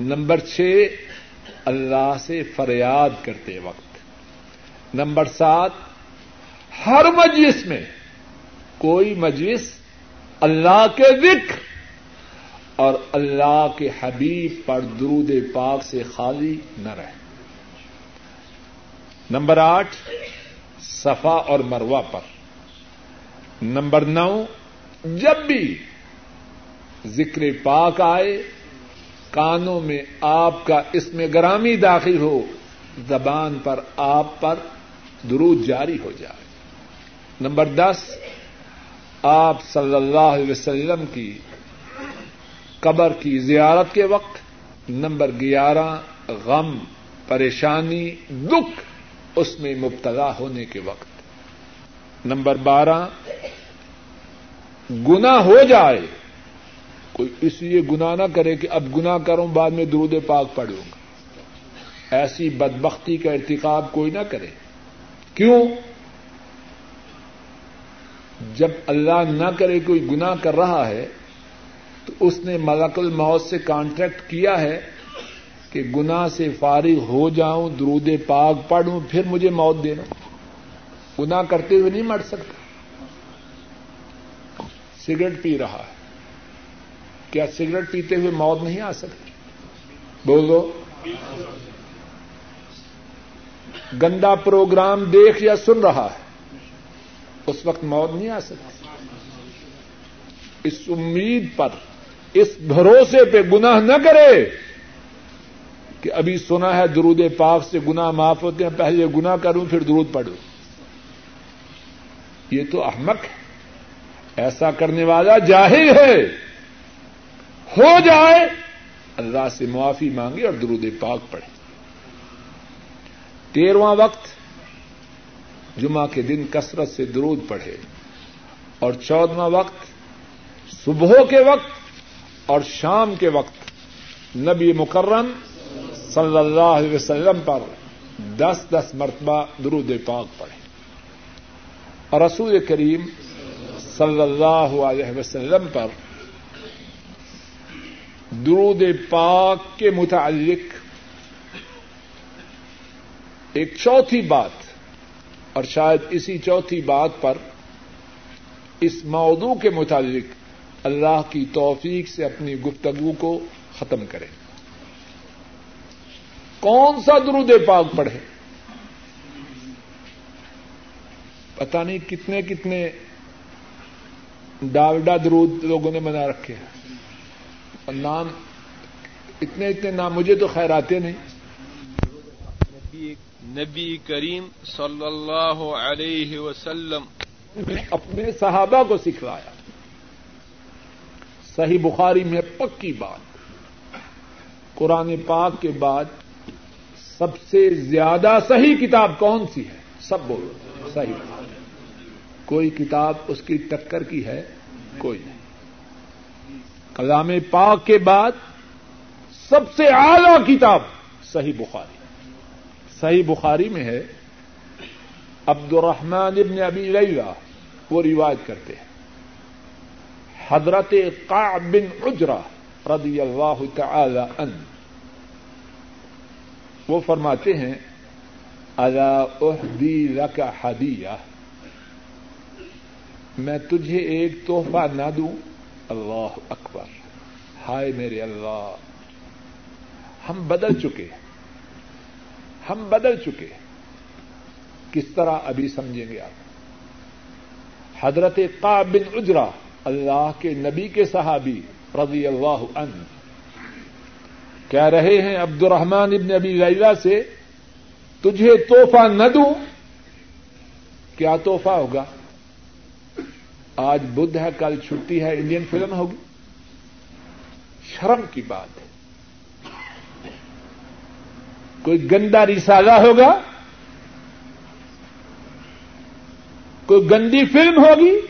نمبر چھ، اللہ سے فریاد کرتے وقت۔ نمبر سات، ہر مجلس میں کوئی مجلس اللہ کے ذکر اور اللہ کے حبیب پر درود پاک سے خالی نہ رہے۔ نمبر آٹھ، صفا اور مروا پر۔ نمبر نو، جب بھی ذکر پاک آئے کانوں میں آپ کا اس میں گرامی داخل ہو، زبان پر آپ پر درود جاری ہو جائے۔ نمبر دس، آپ صلی اللہ علیہ وسلم کی قبر کی زیارت کے وقت۔ نمبر گیارہ، غم، پریشانی، دکھ اس میں مبتلا ہونے کے وقت۔ نمبر بارہ گنا ہو جائے۔ کوئی اس لیے گنا نہ کرے کہ اب گنا کروں، بعد میں درود پاک پڑھوں گا۔ ایسی بدبختی کا ارتقاب کوئی نہ کرے۔ کیوں؟ جب اللہ نہ کرے کوئی گنا کر رہا ہے، تو اس نے ملک الموت سے کانٹریکٹ کیا ہے کہ گنا سے فارغ ہو جاؤں، درود پاک پڑھوں، پھر مجھے موت دینا۔ گنا کرتے ہوئے نہیں مر سکتا۔ سگریٹ پی رہا ہے۔ کیا سگریٹ پیتے ہوئے موت نہیں آ سکتی؟ بولو۔ گندا پروگرام دیکھ یا سن رہا ہے، اس وقت موت نہیں آ سکتی۔ اس امید پر، اس بھروسے پہ گناہ نہ کرے کہ ابھی سنا ہے درود پاک سے گنا معاف ہوتے ہیں، پہلے گنا کروں، پھر درود پڑھوں۔ یہ تو احمق ہے۔ ایسا کرنے والا جاہل ہے۔ ہو جائے، اللہ سے معافی مانگے اور درود پاک پڑھے۔ تیرواں وقت، جمعہ کے دن کثرت سے درود پڑھے۔ اور چودواں وقت، صبح کے وقت اور شام کے وقت، نبی مکرم صلی اللہ علیہ وسلم پر دس دس مرتبہ درود پاک پڑھے۔ اور رسول کریم صلی اللہ علیہ وسلم پر درود پاک کے متعلق ایک چوتھی بات، اور شاید اسی چوتھی بات پر اس موضوع کے متعلق اللہ کی توفیق سے اپنی گفتگو کو ختم کریں۔ کون سا درود پاک پڑھے پتا نہیں کتنے کتنے ڈاوڈا درود لوگوں نے بنا رکھے ہیں۔ اور نام اتنے اتنے نام مجھے تو خیر آتے نہیں۔ نبی کریم صلی اللہ علیہ وسلم۔ اپنے صحابہ کو سکھلایا۔ صحیح بخاری میں پکی بات۔ قرآن پاک کے بعد سب سے زیادہ صحیح کتاب کون سی ہے؟ سب بولو۔ صحیح۔ کوئی کتاب اس کی ٹکر کی ہے؟ کوئی نہیں۔ کلام پاک کے بعد سب سے اعلی کتاب صحیح بخاری۔ صحیح بخاری میں ہے عبد الرحمان ابن ابی لیلہ وہ روایت کرتے ہیں۔ حضرت قعب بن عجرہ رضی اللہ تعالی ان وہ فرماتے ہیں، الا اہدی لک حدیہ میں تجھے ایک تحفہ نہ دوں۔ اللہ اکبر۔ ہائے میرے اللہ، ہم بدل چکے ہم بدل چکے کس طرح ابھی سمجھیں گے آپ؟ حضرت قاب بن اجرا اللہ کے نبی کے صحابی رضی اللہ عنہ۔ کہہ رہے ہیں عبد الرحمان ابن ابی لیلہ سے، تجھے توحفہ نہ دوں؟ کیا توحفہ ہوگا؟ آج بدھ ہے، کل چھٹی ہے، انڈین فلم ہوگی۔ شرم کی بات ہے۔ کوئی گندا رسالہ ہوگا؟ کوئی گندی فلم ہوگی؟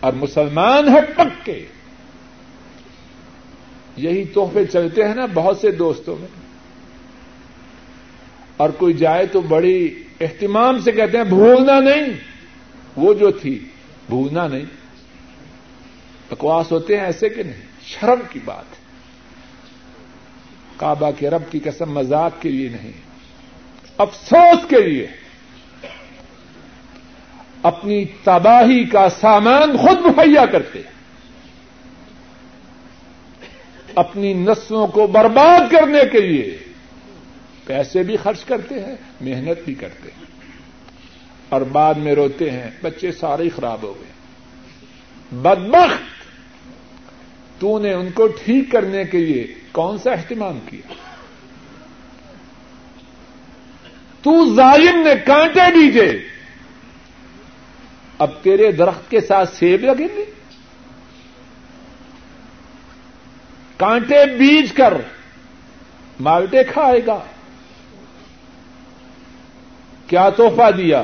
اور مسلمان ہے پکے۔ یہی تحفے چلتے ہیں نا بہت سے دوستوں میں۔ اور کوئی جائے تو بڑی اہتمام سے کہتے ہیں، بھولنا نہیں۔ وہ جو تھی بھولنا نہیں۔ بکواس ہوتے ہیں ایسے کہ نہیں، شرم کی بات۔ کعبہ کے رب کی قسم مذاق کے لیے نہیں، افسوس کے لیے۔ اپنی تباہی کا سامان خود مہیا کرتے۔ اپنی نسلوں کو برباد کرنے کے لیے پیسے بھی خرچ کرتے ہیں، محنت بھی کرتے۔ ہیں اور بعد میں روتے ہیں، بچے سارے خراب ہو گئے۔ بدبخت! تو نے ان کو ٹھیک کرنے کے لیے کون سا اہتمام کیا؟ تو ظالم نے کانٹے دیجے اب تیرے درخت کے ساتھ سیب لگیں گے؟ کانٹے بیج کر مالٹے کھائے گا۔ کیا توحفہ دیا؟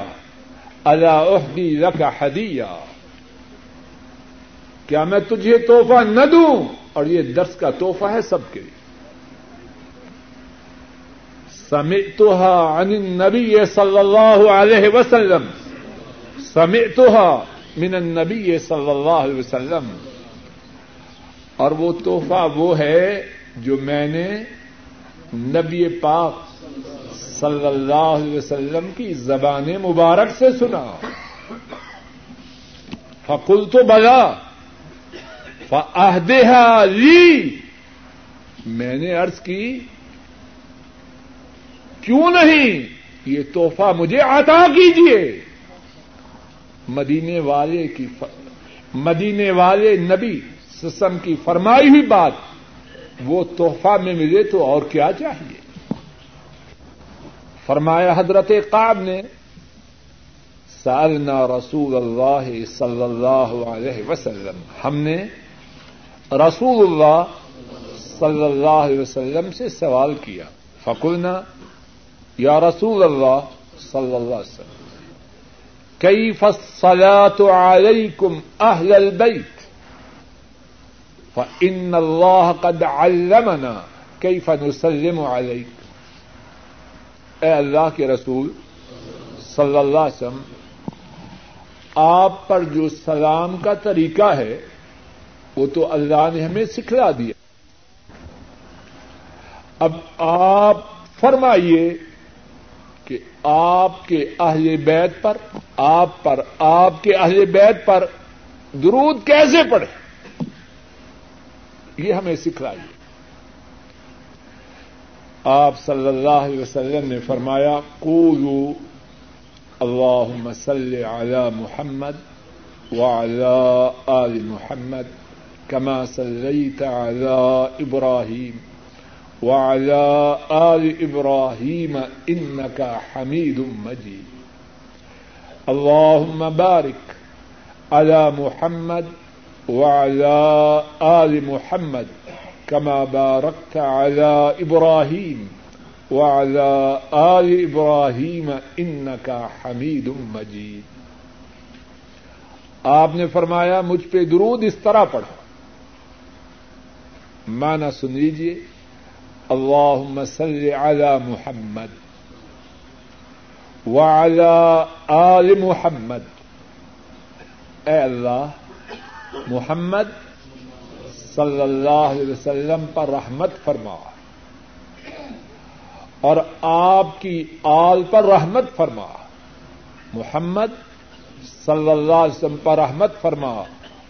اللہ عہدی رکھ ہدیہ کیا میں تجھے توحفہ نہ دوں؟ اور یہ درس کا توحفہ ہے سب کے لیے۔ سمعتها عن النبی صلی اللہ علیہ وسلم۔ سمعتها من النبی صلی اللہ علیہ وسلم۔ اور وہ تحفہ وہ ہے جو میں نے نبی پاک صلی اللہ علیہ وسلم کی زبان مبارک سے سنا۔ فقل تو بلا۔ فہدہ لی۔ میں نے ارض کی، کیوں نہیں؟ یہ توحفہ مجھے عطا کیجیے مدینے والے کی مدینے والے نبی سسم کی فرمائی ہوئی بات، وہ تحفہ میں ملے تو اور کیا چاہیے؟ فرمایا حضرت قاب نے سالنا رسول اللہ صلی اللہ علیہ وسلم، ہم نے رسول اللہ صلی اللہ علیہ وسلم سے سوال کیا فکلنا یا رسول اللہ صلی اللہ علیہ وسلم کئی فصلات علیکم اہل البیت؟ فإن اللہ قد علمنا کیف نسلم علیک۔ اے اللہ کے رسول صلی اللہ علیہ وسلم، آپ پر جو سلام کا طریقہ ہے، وہ تو اللہ نے ہمیں سکھلا دیا۔ اب آپ فرمائیے کہ آپ کے اہل بیت پر، آپ پر، آپ کے اہل بیت پر درود کیسے پڑے؟ یہ ہمیں سکھلائیے۔ آپ صلی اللہ علیہ وسلم نے فرمایا قولو اللہ صلی علی محمد وعلى آل محمد كما صليت على إبراهيم وعلى آل إبراهيم إنك حميد مجيد اللهم بارك على محمد وعلى آل محمد كما باركت على إبراهيم وعلى آل إبراهيم إنك حميد مجيد۔ آپ نے فرمایا، مجھ پہ درود اس طرح پڑھا مانا سن لیجیے اللہ صل علی محمد وعلى آل محمد۔ اے اللہ، محمد صلی اللہ علیہ وسلم پر رحمت فرما۔ اور آپ کی آل پر رحمت فرما۔ محمد صلی اللہ علیہ وسلم پر رحمت فرما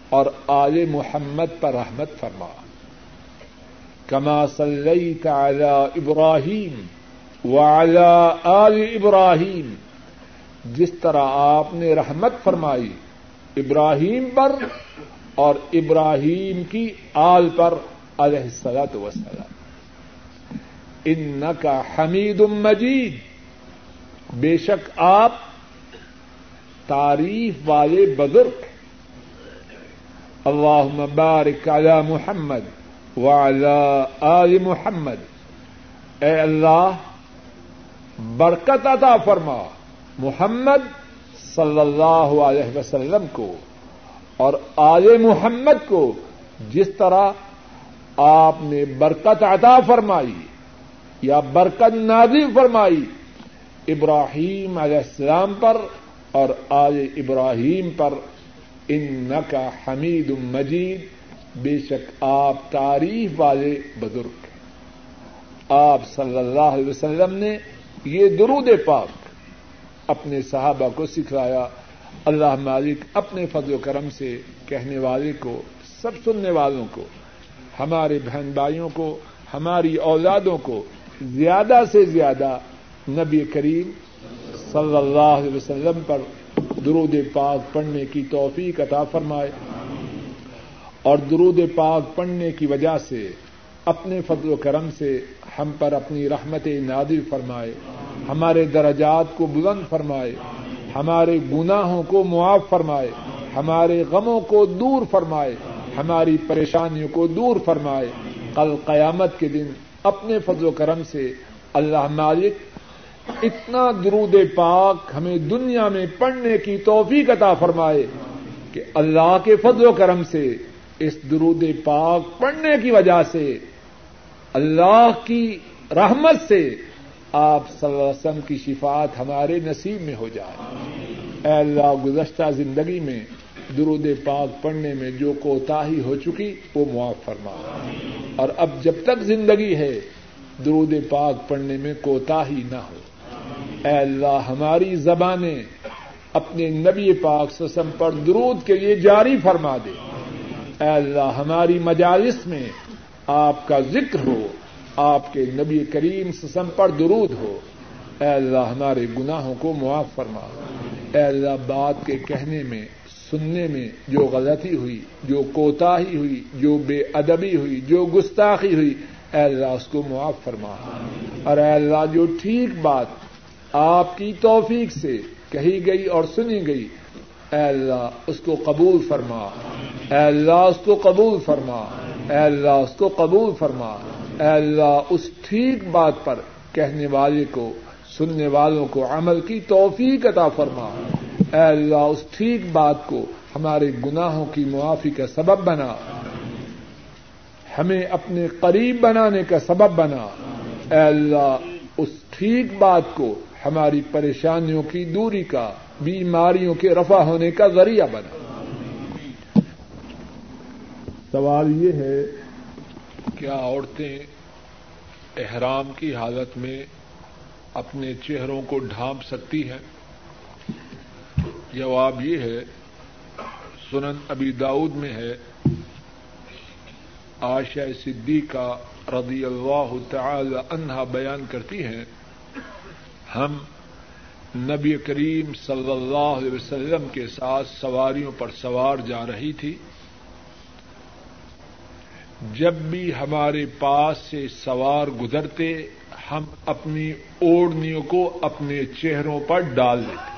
اور آل محمد پر رحمت فرما۔ کما صلی تعلی ابراہیم وعلی آل ابراہیم۔ جس طرح آپ نے رحمت فرمائی، ابراہیم پر اور ابراہیم کی آل پر علیہ السلط وسلم ان کا حمید مجید۔ بے شک آپ تعریف والے بزرگ۔ اللہ مبارک علی محمد وعلى آل محمد۔ اے اللہ، برکت عطا فرما۔ محمد صلی اللہ علیہ وسلم کو۔ اور آل محمد کو جس طرح آپ نے برکت عطا فرمائی یا برکت نازل فرمائی، ابراہیم علیہ السلام پر اور آل ابراہیم پر ان کا حمید مجید، بے شک آپ تعریف والے بزرگ آپ صلی اللہ علیہ وسلم نے یہ درود پاک اپنے صحابہ کو سکھلایا۔ اللہ مالک اپنے فضل و کرم سے کہنے والے کو، سب سننے والوں کو، ہمارے بہن بھائیوں کو، ہماری اولادوں کو زیادہ سے زیادہ نبی کریم صلی اللہ علیہ وسلم پر درود پاک پڑھنے کی توفیق عطا فرمائے اور درود پاک پڑھنے کی وجہ سے اپنے فضل و کرم سے ہم پر اپنی رحمت نادر فرمائے، ہمارے درجات کو بلند فرمائے ہمارے گناہوں کو معاف فرمائے، ہمارے غموں کو دور فرمائے، ہماری پریشانیوں کو دور فرمائے۔ کل قیامت کے دن اپنے فضل و کرم سے اللہ مالک اتنا درود پاک ہمیں دنیا میں پڑھنے کی توفیق عطا فرمائے کہ اللہ کے فضل و کرم سے اس درود پاک پڑھنے کی وجہ سے اللہ کی رحمت سے آپ صلی اللہ علیہ وسلم کی شفات ہمارے نصیب میں ہو جائے۔ اے اللہ، گزشتہ زندگی میں درود پاک پڑھنے میں جو کوتاہی ہو چکی، وہ معاف فرما۔ اور اب جب تک زندگی ہے، درود پاک پڑھنے میں کوتاہی نہ ہو۔ اے اللہ، ہماری زبانیں اپنے نبی پاک سسم پر درود کے لیے جاری فرما دے۔ اے اللہ، ہماری مجالس میں آپ کا ذکر ہو۔ آپ کے نبی کریم سسم پر درود ہو۔ اے اللہ، ہمارے گناہوں کو معاف فرما۔ اے اللہ، بات کے کہنے میں، سننے میں جو غلطی ہوئی، جو کوتاہی ہوئی، جو بے ادبی ہوئی، جو گستاخی ہوئی، اے اللہ، اس کو معاف فرما۔ اور اے اللہ، جو ٹھیک بات آپ کی توفیق سے کہی گئی اور سنی گئی، اے اللہ، اس کو قبول فرما۔ اے اللہ، اس کو قبول فرما۔ اے اللہ، اس کو قبول فرما۔ اے اللہ، اس ٹھیک بات پر کہنے والے کو، سننے والوں کو عمل کی توفیق عطا فرما۔ اے اللہ، اس ٹھیک بات کو ہمارے گناہوں کی معافی کا سبب بنا۔ ہمیں اپنے قریب بنانے کا سبب بنا۔ اے اللہ، اس ٹھیک بات کو ہماری پریشانیوں کی دوری کا، بیماریوں کے رفع ہونے کا ذریعہ بنا۔ سوال یہ ہے کیا عورتیں احرام کی حالت میں اپنے چہروں کو ڈھانپ سکتی ہیں؟ جواب یہ ہے، سنن ابی داؤد میں ہے آشا صدیقہ رضی اللہ تعالی عنہا بیان کرتی ہیں، ہم نبی کریم صلی اللہ علیہ وسلم کے ساتھ سواریوں پر سوار جا رہی تھی۔ جب بھی ہمارے پاس سے سوار گزرتے، ہم اپنی اوڑھنیوں کو اپنے چہروں پر ڈال دیتے۔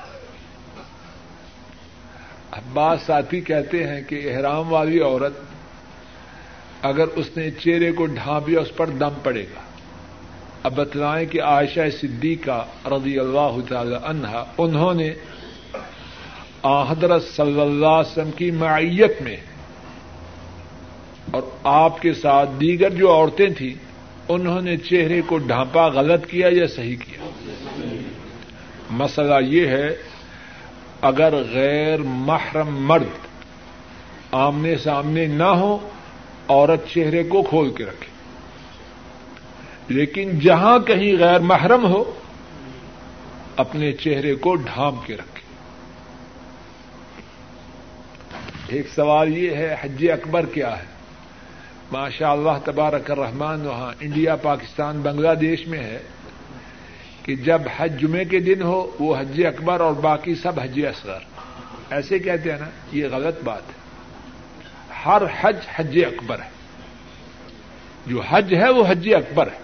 عباس ساتھی کہتے ہیں کہ احرام والی عورت اگر اس نے چہرے کو ڈھانپیا اس پر دم پڑے گا۔ اب بتلائیں کہ عائشہ صدیقہ رضی اللہ تعالی عنہا انہوں نے حضرت صلی اللہ علیہ وسلم کی معیت میں اور آپ کے ساتھ دیگر جو عورتیں تھیں، انہوں نے چہرے کو ڈھانپا غلط کیا یا صحیح کیا؟ مسئلہ یہ ہے، اگر غیر محرم مرد آمنے سامنے نہ ہو عورت چہرے کو کھول کے رکھے۔ لیکن جہاں کہیں غیر محرم ہو، اپنے چہرے کو ڈھانپ کے رکھے۔ ایک سوال یہ ہے، حج اکبر کیا ہے؟ ماشاء اللہ تبارک الرحمان وہاں انڈیا، پاکستان، بنگلہ دیش میں ہے کہ جب حج جمعے کے دن ہو، وہ حج اکبر اور باقی سب حج اصغر۔ ایسے کہتے ہیں نا، یہ غلط بات ہے۔ ہر حج حج اکبر ہے۔ جو حج ہے، وہ حج اکبر ہے۔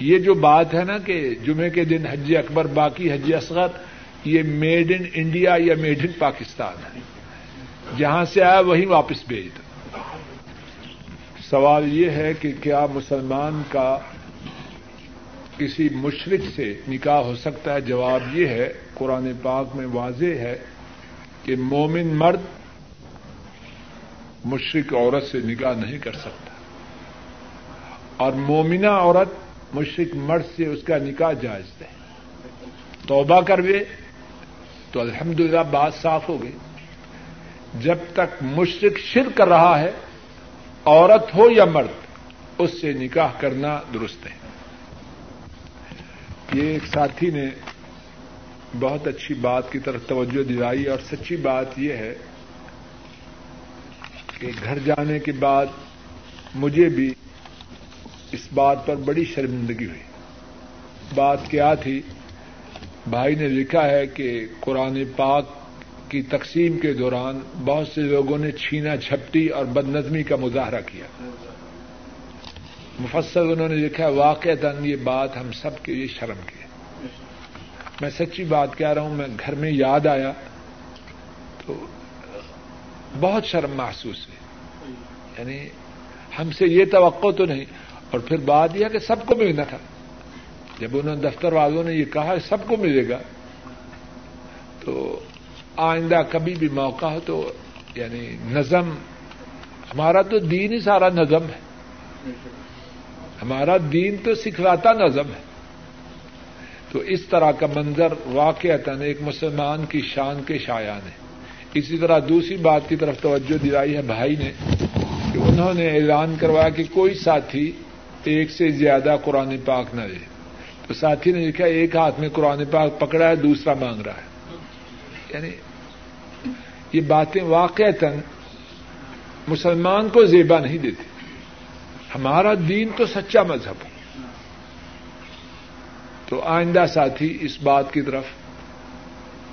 یہ جو بات ہے نا کہ جمعے کے دن حج اکبر، باقی حج اصغر، یہ میڈ ان انڈیا یا میڈ ان پاکستان ہے۔ جہاں سے آیا، وہیں واپس بھیج دو۔ سوال یہ ہے کہ کیا مسلمان کا کسی مشرق سے نکاح ہو سکتا ہے؟ جواب یہ ہے، قرآن پاک میں واضح ہے کہ مومن مرد مشرق عورت سے نکاح نہیں کر سکتا۔ اور مومنہ عورت مشرق مرد سے اس کا نکاح جائز ہے۔ توبہ کروے تو الحمدللہ بات صاف ہو گئی۔ جب تک مشرق شر کر رہا ہے عورت ہو یا مرد، اس سے نکاح کرنا درست ہے۔ یہ ایک ساتھی نے بہت اچھی بات کی طرف توجہ دلائی اور سچی بات یہ ہے کہ گھر جانے کے بعد مجھے بھی اس بات پر بڑی شرمندگی ہوئی۔ بات کیا تھی؟ بھائی نے لکھا ہے کہ قرآن پاک کی تقسیم کے دوران بہت سے لوگوں نے چھینا چھپٹی اور بد نظمی کا مظاہرہ کیا۔ مفصل انہوں نے لکھا واقع یہ بات ہم سب کے لیے شرم کی میں سچی بات کہہ رہا ہوں، میں گھر میں یاد آیا تو بہت شرم محسوس ہوئی۔ یعنی ہم سے یہ توقع تو نہیں، اور پھر بات یہ کہ سب کو ملنا تھا۔ جب انہوں نے دفتر والوں نے یہ کہا، سب کو ملے گا، تو آئندہ کبھی بھی موقع ہو تو یعنی نظم، ہمارا تو دین ہی سارا نظم ہے۔ ہمارا دین تو سکھلاتا نظم ہے۔ تو اس طرح کا منظر واقع ایک مسلمان کی شان کے شایان ہے۔ اسی طرح دوسری بات کی طرف توجہ دلائی ہے بھائی نے کہ انہوں نے اعلان کروایا کہ کوئی ساتھی ایک سے زیادہ قرآن پاک نہ لے۔ تو ساتھی نے لکھا، ایک ہاتھ میں قرآن پاک پکڑا ہے، دوسرا مانگ رہا ہے۔ یعنی یہ باتیں واقع مسلمان کو زیبا نہیں دیتی۔ ہمارا دین تو سچا مذہب ہے۔ تو آئندہ ساتھی، اس بات کی طرف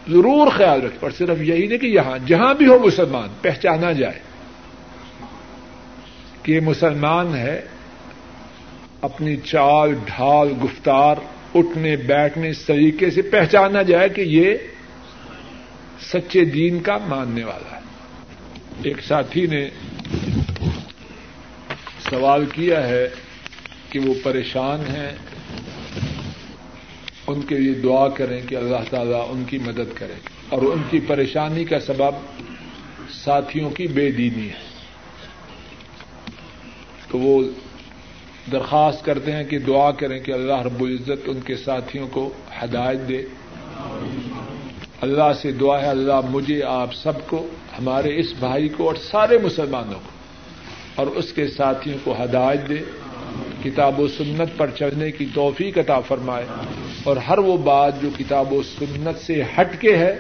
ضرور خیال رکھے اور صرف یہی نہیں کہ یہاں، جہاں بھی ہو مسلمان، پہچانا جائے کہ یہ مسلمان ہے، اپنی چال ڈھال گفتار، اٹھنے، بیٹھنے، اس طریقے سے پہچانا جائے کہ یہ سچے دین کا ماننے والا ہے۔ ایک ساتھی نے سوال کیا ہے کہ وہ پریشان ہیں۔ ان کے لیے دعا کریں کہ اللہ تعالیٰ ان کی مدد کرے۔ اور ان کی پریشانی کا سبب ساتھیوں کی بے دینی ہے۔ تو وہ درخواست کرتے ہیں کہ دعا کریں کہ اللہ رب العزت ان کے ساتھیوں کو ہدایت دے۔ اللہ سے دعا ہے، اللہ مجھے، آپ سب کو، ہمارے اس بھائی کو اور سارے مسلمانوں کو اور اس کے ساتھیوں کو ہدایت دے، کتاب و سنت پر چلنے کی توفیق عطا فرمائے اور ہر وہ بات جو کتاب و سنت سے ہٹ کے ہے،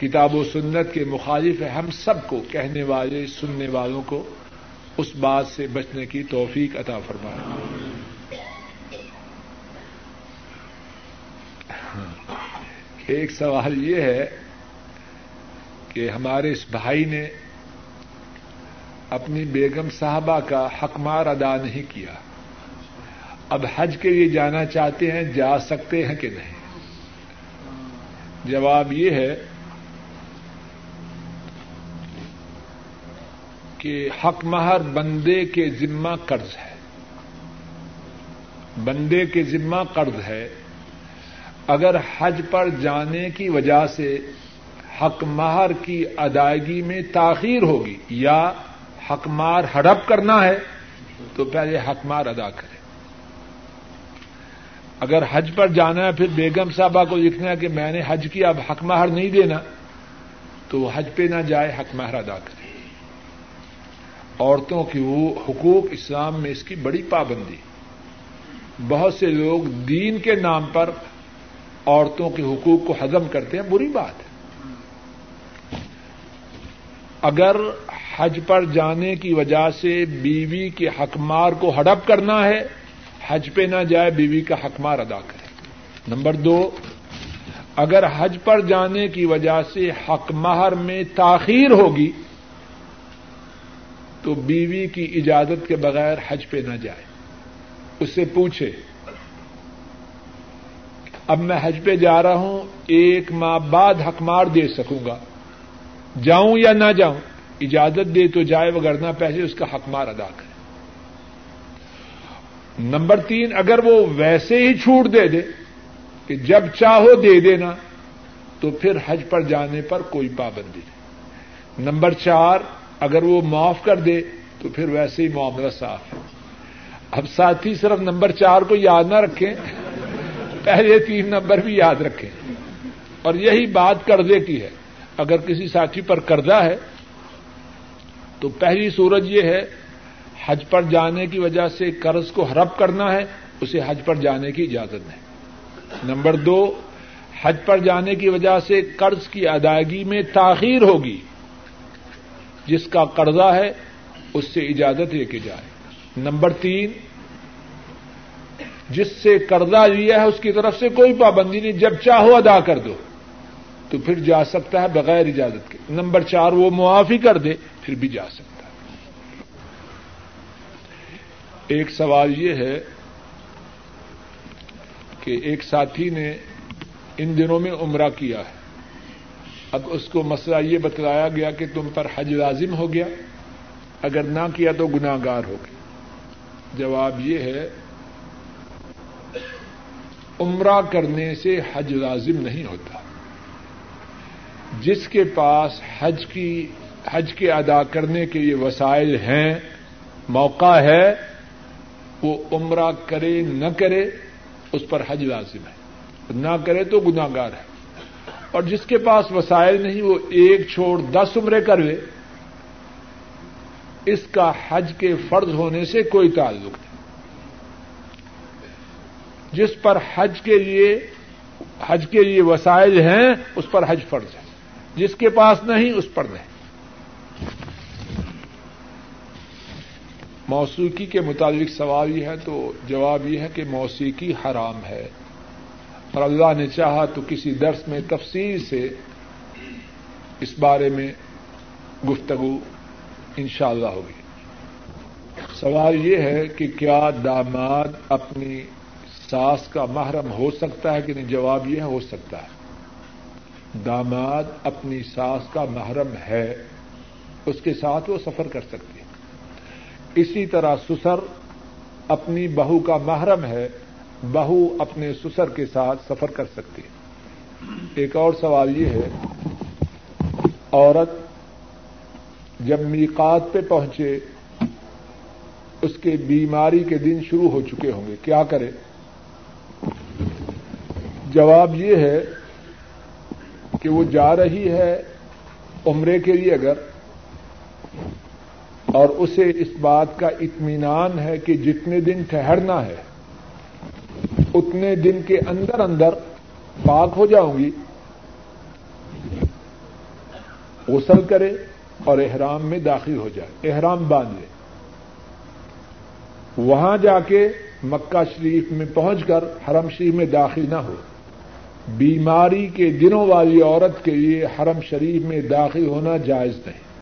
کتاب و سنت کے مخالف ہے، ہم سب کو، کہنے والے، سننے والوں کو، اس بات سے بچنے کی توفیق عطا فرمائے۔ ایک سوال یہ ہے کہ ہمارے اس بھائی نے اپنی بیگم صاحبہ کا حقمار ادا نہیں کیا۔ اب حج کے لیے جانا چاہتے ہیں، جا سکتے ہیں کہ نہیں؟ جواب یہ ہے کہ حق مہر بندے کے ذمہ قرض ہے۔ بندے کے ذمہ قرض ہے۔ اگر حج پر جانے کی وجہ سے حق مہر کی ادائیگی میں تاخیر ہوگی یا حق مار ہڑپ کرنا ہے، تو پہلے حق مار ادا کرے اگر حج پر جانا ہے، پھر بیگم صاحبہ کو لکھنا ہے کہ میں نے حج کیا اب حق مہر نہیں دینا، تو حج پہ نہ جائے، حق مہر ادا کرے عورتوں کی وہ حقوق اسلام میں اس کی بڑی پابندی۔ بہت سے لوگ دین کے نام پر عورتوں کے حقوق کو ہضم کرتے ہیں، بری بات ہے۔ اگر حج پر جانے کی وجہ سے بیوی کے حقمار کو ہڑپ کرنا ہے، حج پہ نہ جائے، بیوی کا حقمار ادا کرے۔ نمبر دو، اگر حج پر جانے کی وجہ سے حق مہر میں تاخیر ہوگی، تو بیوی کی اجازت کے بغیر حج پہ نہ جائے۔ اس سے پوچھے اب میں حج پہ جا رہا ہوں، ایک ماہ بعد حکمار دے سکوں گا۔ جاؤں یا نہ جاؤں، اجازت دے تو جائے وگرنا پہلے اس کا حکمار ادا کرے۔ نمبر تین، اگر وہ ویسے ہی چھوٹ دے دے کہ جب چاہو دے دینا، تو پھر حج پر جانے پر کوئی پابندی نہیں۔ نمبر چار، اگر وہ معاف کر دے، تو پھر ویسے ہی معاملہ صاف ہے۔ اب ساتھی، صرف نمبر چار کو یاد نہ رکھیں۔ پہلے تین نمبر بھی یاد رکھیں۔ اور یہی بات قرضے کی ہے۔ اگر کسی ساتھی پر قرضہ ہے، تو پہلی صورت یہ ہے، حج پر جانے کی وجہ سے قرض کو ہرپ کرنا ہے، اسے حج پر جانے کی اجازت ہے نمبر دو، حج پر جانے کی وجہ سے قرض کی ادائیگی میں تاخیر ہوگی۔ جس کا قرضہ ہے، اس سے اجازت لے کے جائے۔ نمبر تین جس سے قرضہ لیا ہے اس کی طرف سے کوئی پابندی نہیں، جب چاہو ادا کر دو۔ تو پھر جا سکتا ہے بغیر اجازت کے۔ نمبر چار، وہ معافی کر دے، پھر بھی جا سکتا ہے۔ ایک سوال یہ ہے کہ ایک ساتھی نے ان دنوں میں عمرہ کیا ہے۔ اب اس کو مسئلہ یہ بتلایا گیا کہ تم پر حج لازم ہو گیا۔ اگر نہ کیا تو گناگار ہو گیا جواب یہ ہے عمرہ کرنے سے حج لازم نہیں ہوتا۔ جس کے پاس حج کی، حج کے ادا کرنے کے یہ وسائل ہیں، موقع ہے، وہ عمرہ کرے، نہ کرے، اس پر حج لازم ہے۔ نہ کرے تو گناگار ہے۔ اور جس کے پاس وسائل نہیں، وہ ایک چھوڑ دس عمرے کر لے۔ اس کا حج کے فرض ہونے سے کوئی تعلق نہیں۔ جس پر حج کے لیے حج کے لیے وسائل ہیں، اس پر حج فرض ہے۔ جس کے پاس نہیں، اس پر نہیں۔ موسیقی کے مطابق سوال یہ ہے تو جواب یہ ہے کہ موسیقی حرام ہے۔ اور اللہ نے چاہا تو کسی درس میں تفصیل سے اس بارے میں گفتگو انشاءاللہ ہوگی۔ سوال یہ ہے کہ کیا داماد اپنی ساس کا محرم ہو سکتا ہے کہ نہیں؟ جواب یہ ہو سکتا ہے۔ داماد اپنی ساس کا محرم ہے، اس کے ساتھ وہ سفر کر سکتی ہے۔ اسی طرح سسر اپنی بہو کا محرم ہے، بہو اپنے سسر کے ساتھ سفر کر سکتی ہے۔ ایک اور سوال یہ ہے، عورت جب میقات پہ پہنچے، اس کے بیماری کے دن شروع ہو چکے ہوں گے، کیا کرے؟ جواب یہ ہے کہ وہ جا رہی ہے عمرے کے لیے اگر، اور اسے اس بات کا اطمینان ہے کہ جتنے دن ٹھہرنا ہے، اتنے دن کے اندر اندر پاک ہو جاؤں گی غسل کرے اور احرام میں داخل ہو جائے، احرام باندھ لے وہاں جا کے مکہ شریف میں پہنچ کر حرم شریف میں داخل نہ ہو۔ بیماری کے دنوں والی عورت کے لیے حرم شریف میں داخل ہونا جائز نہیں۔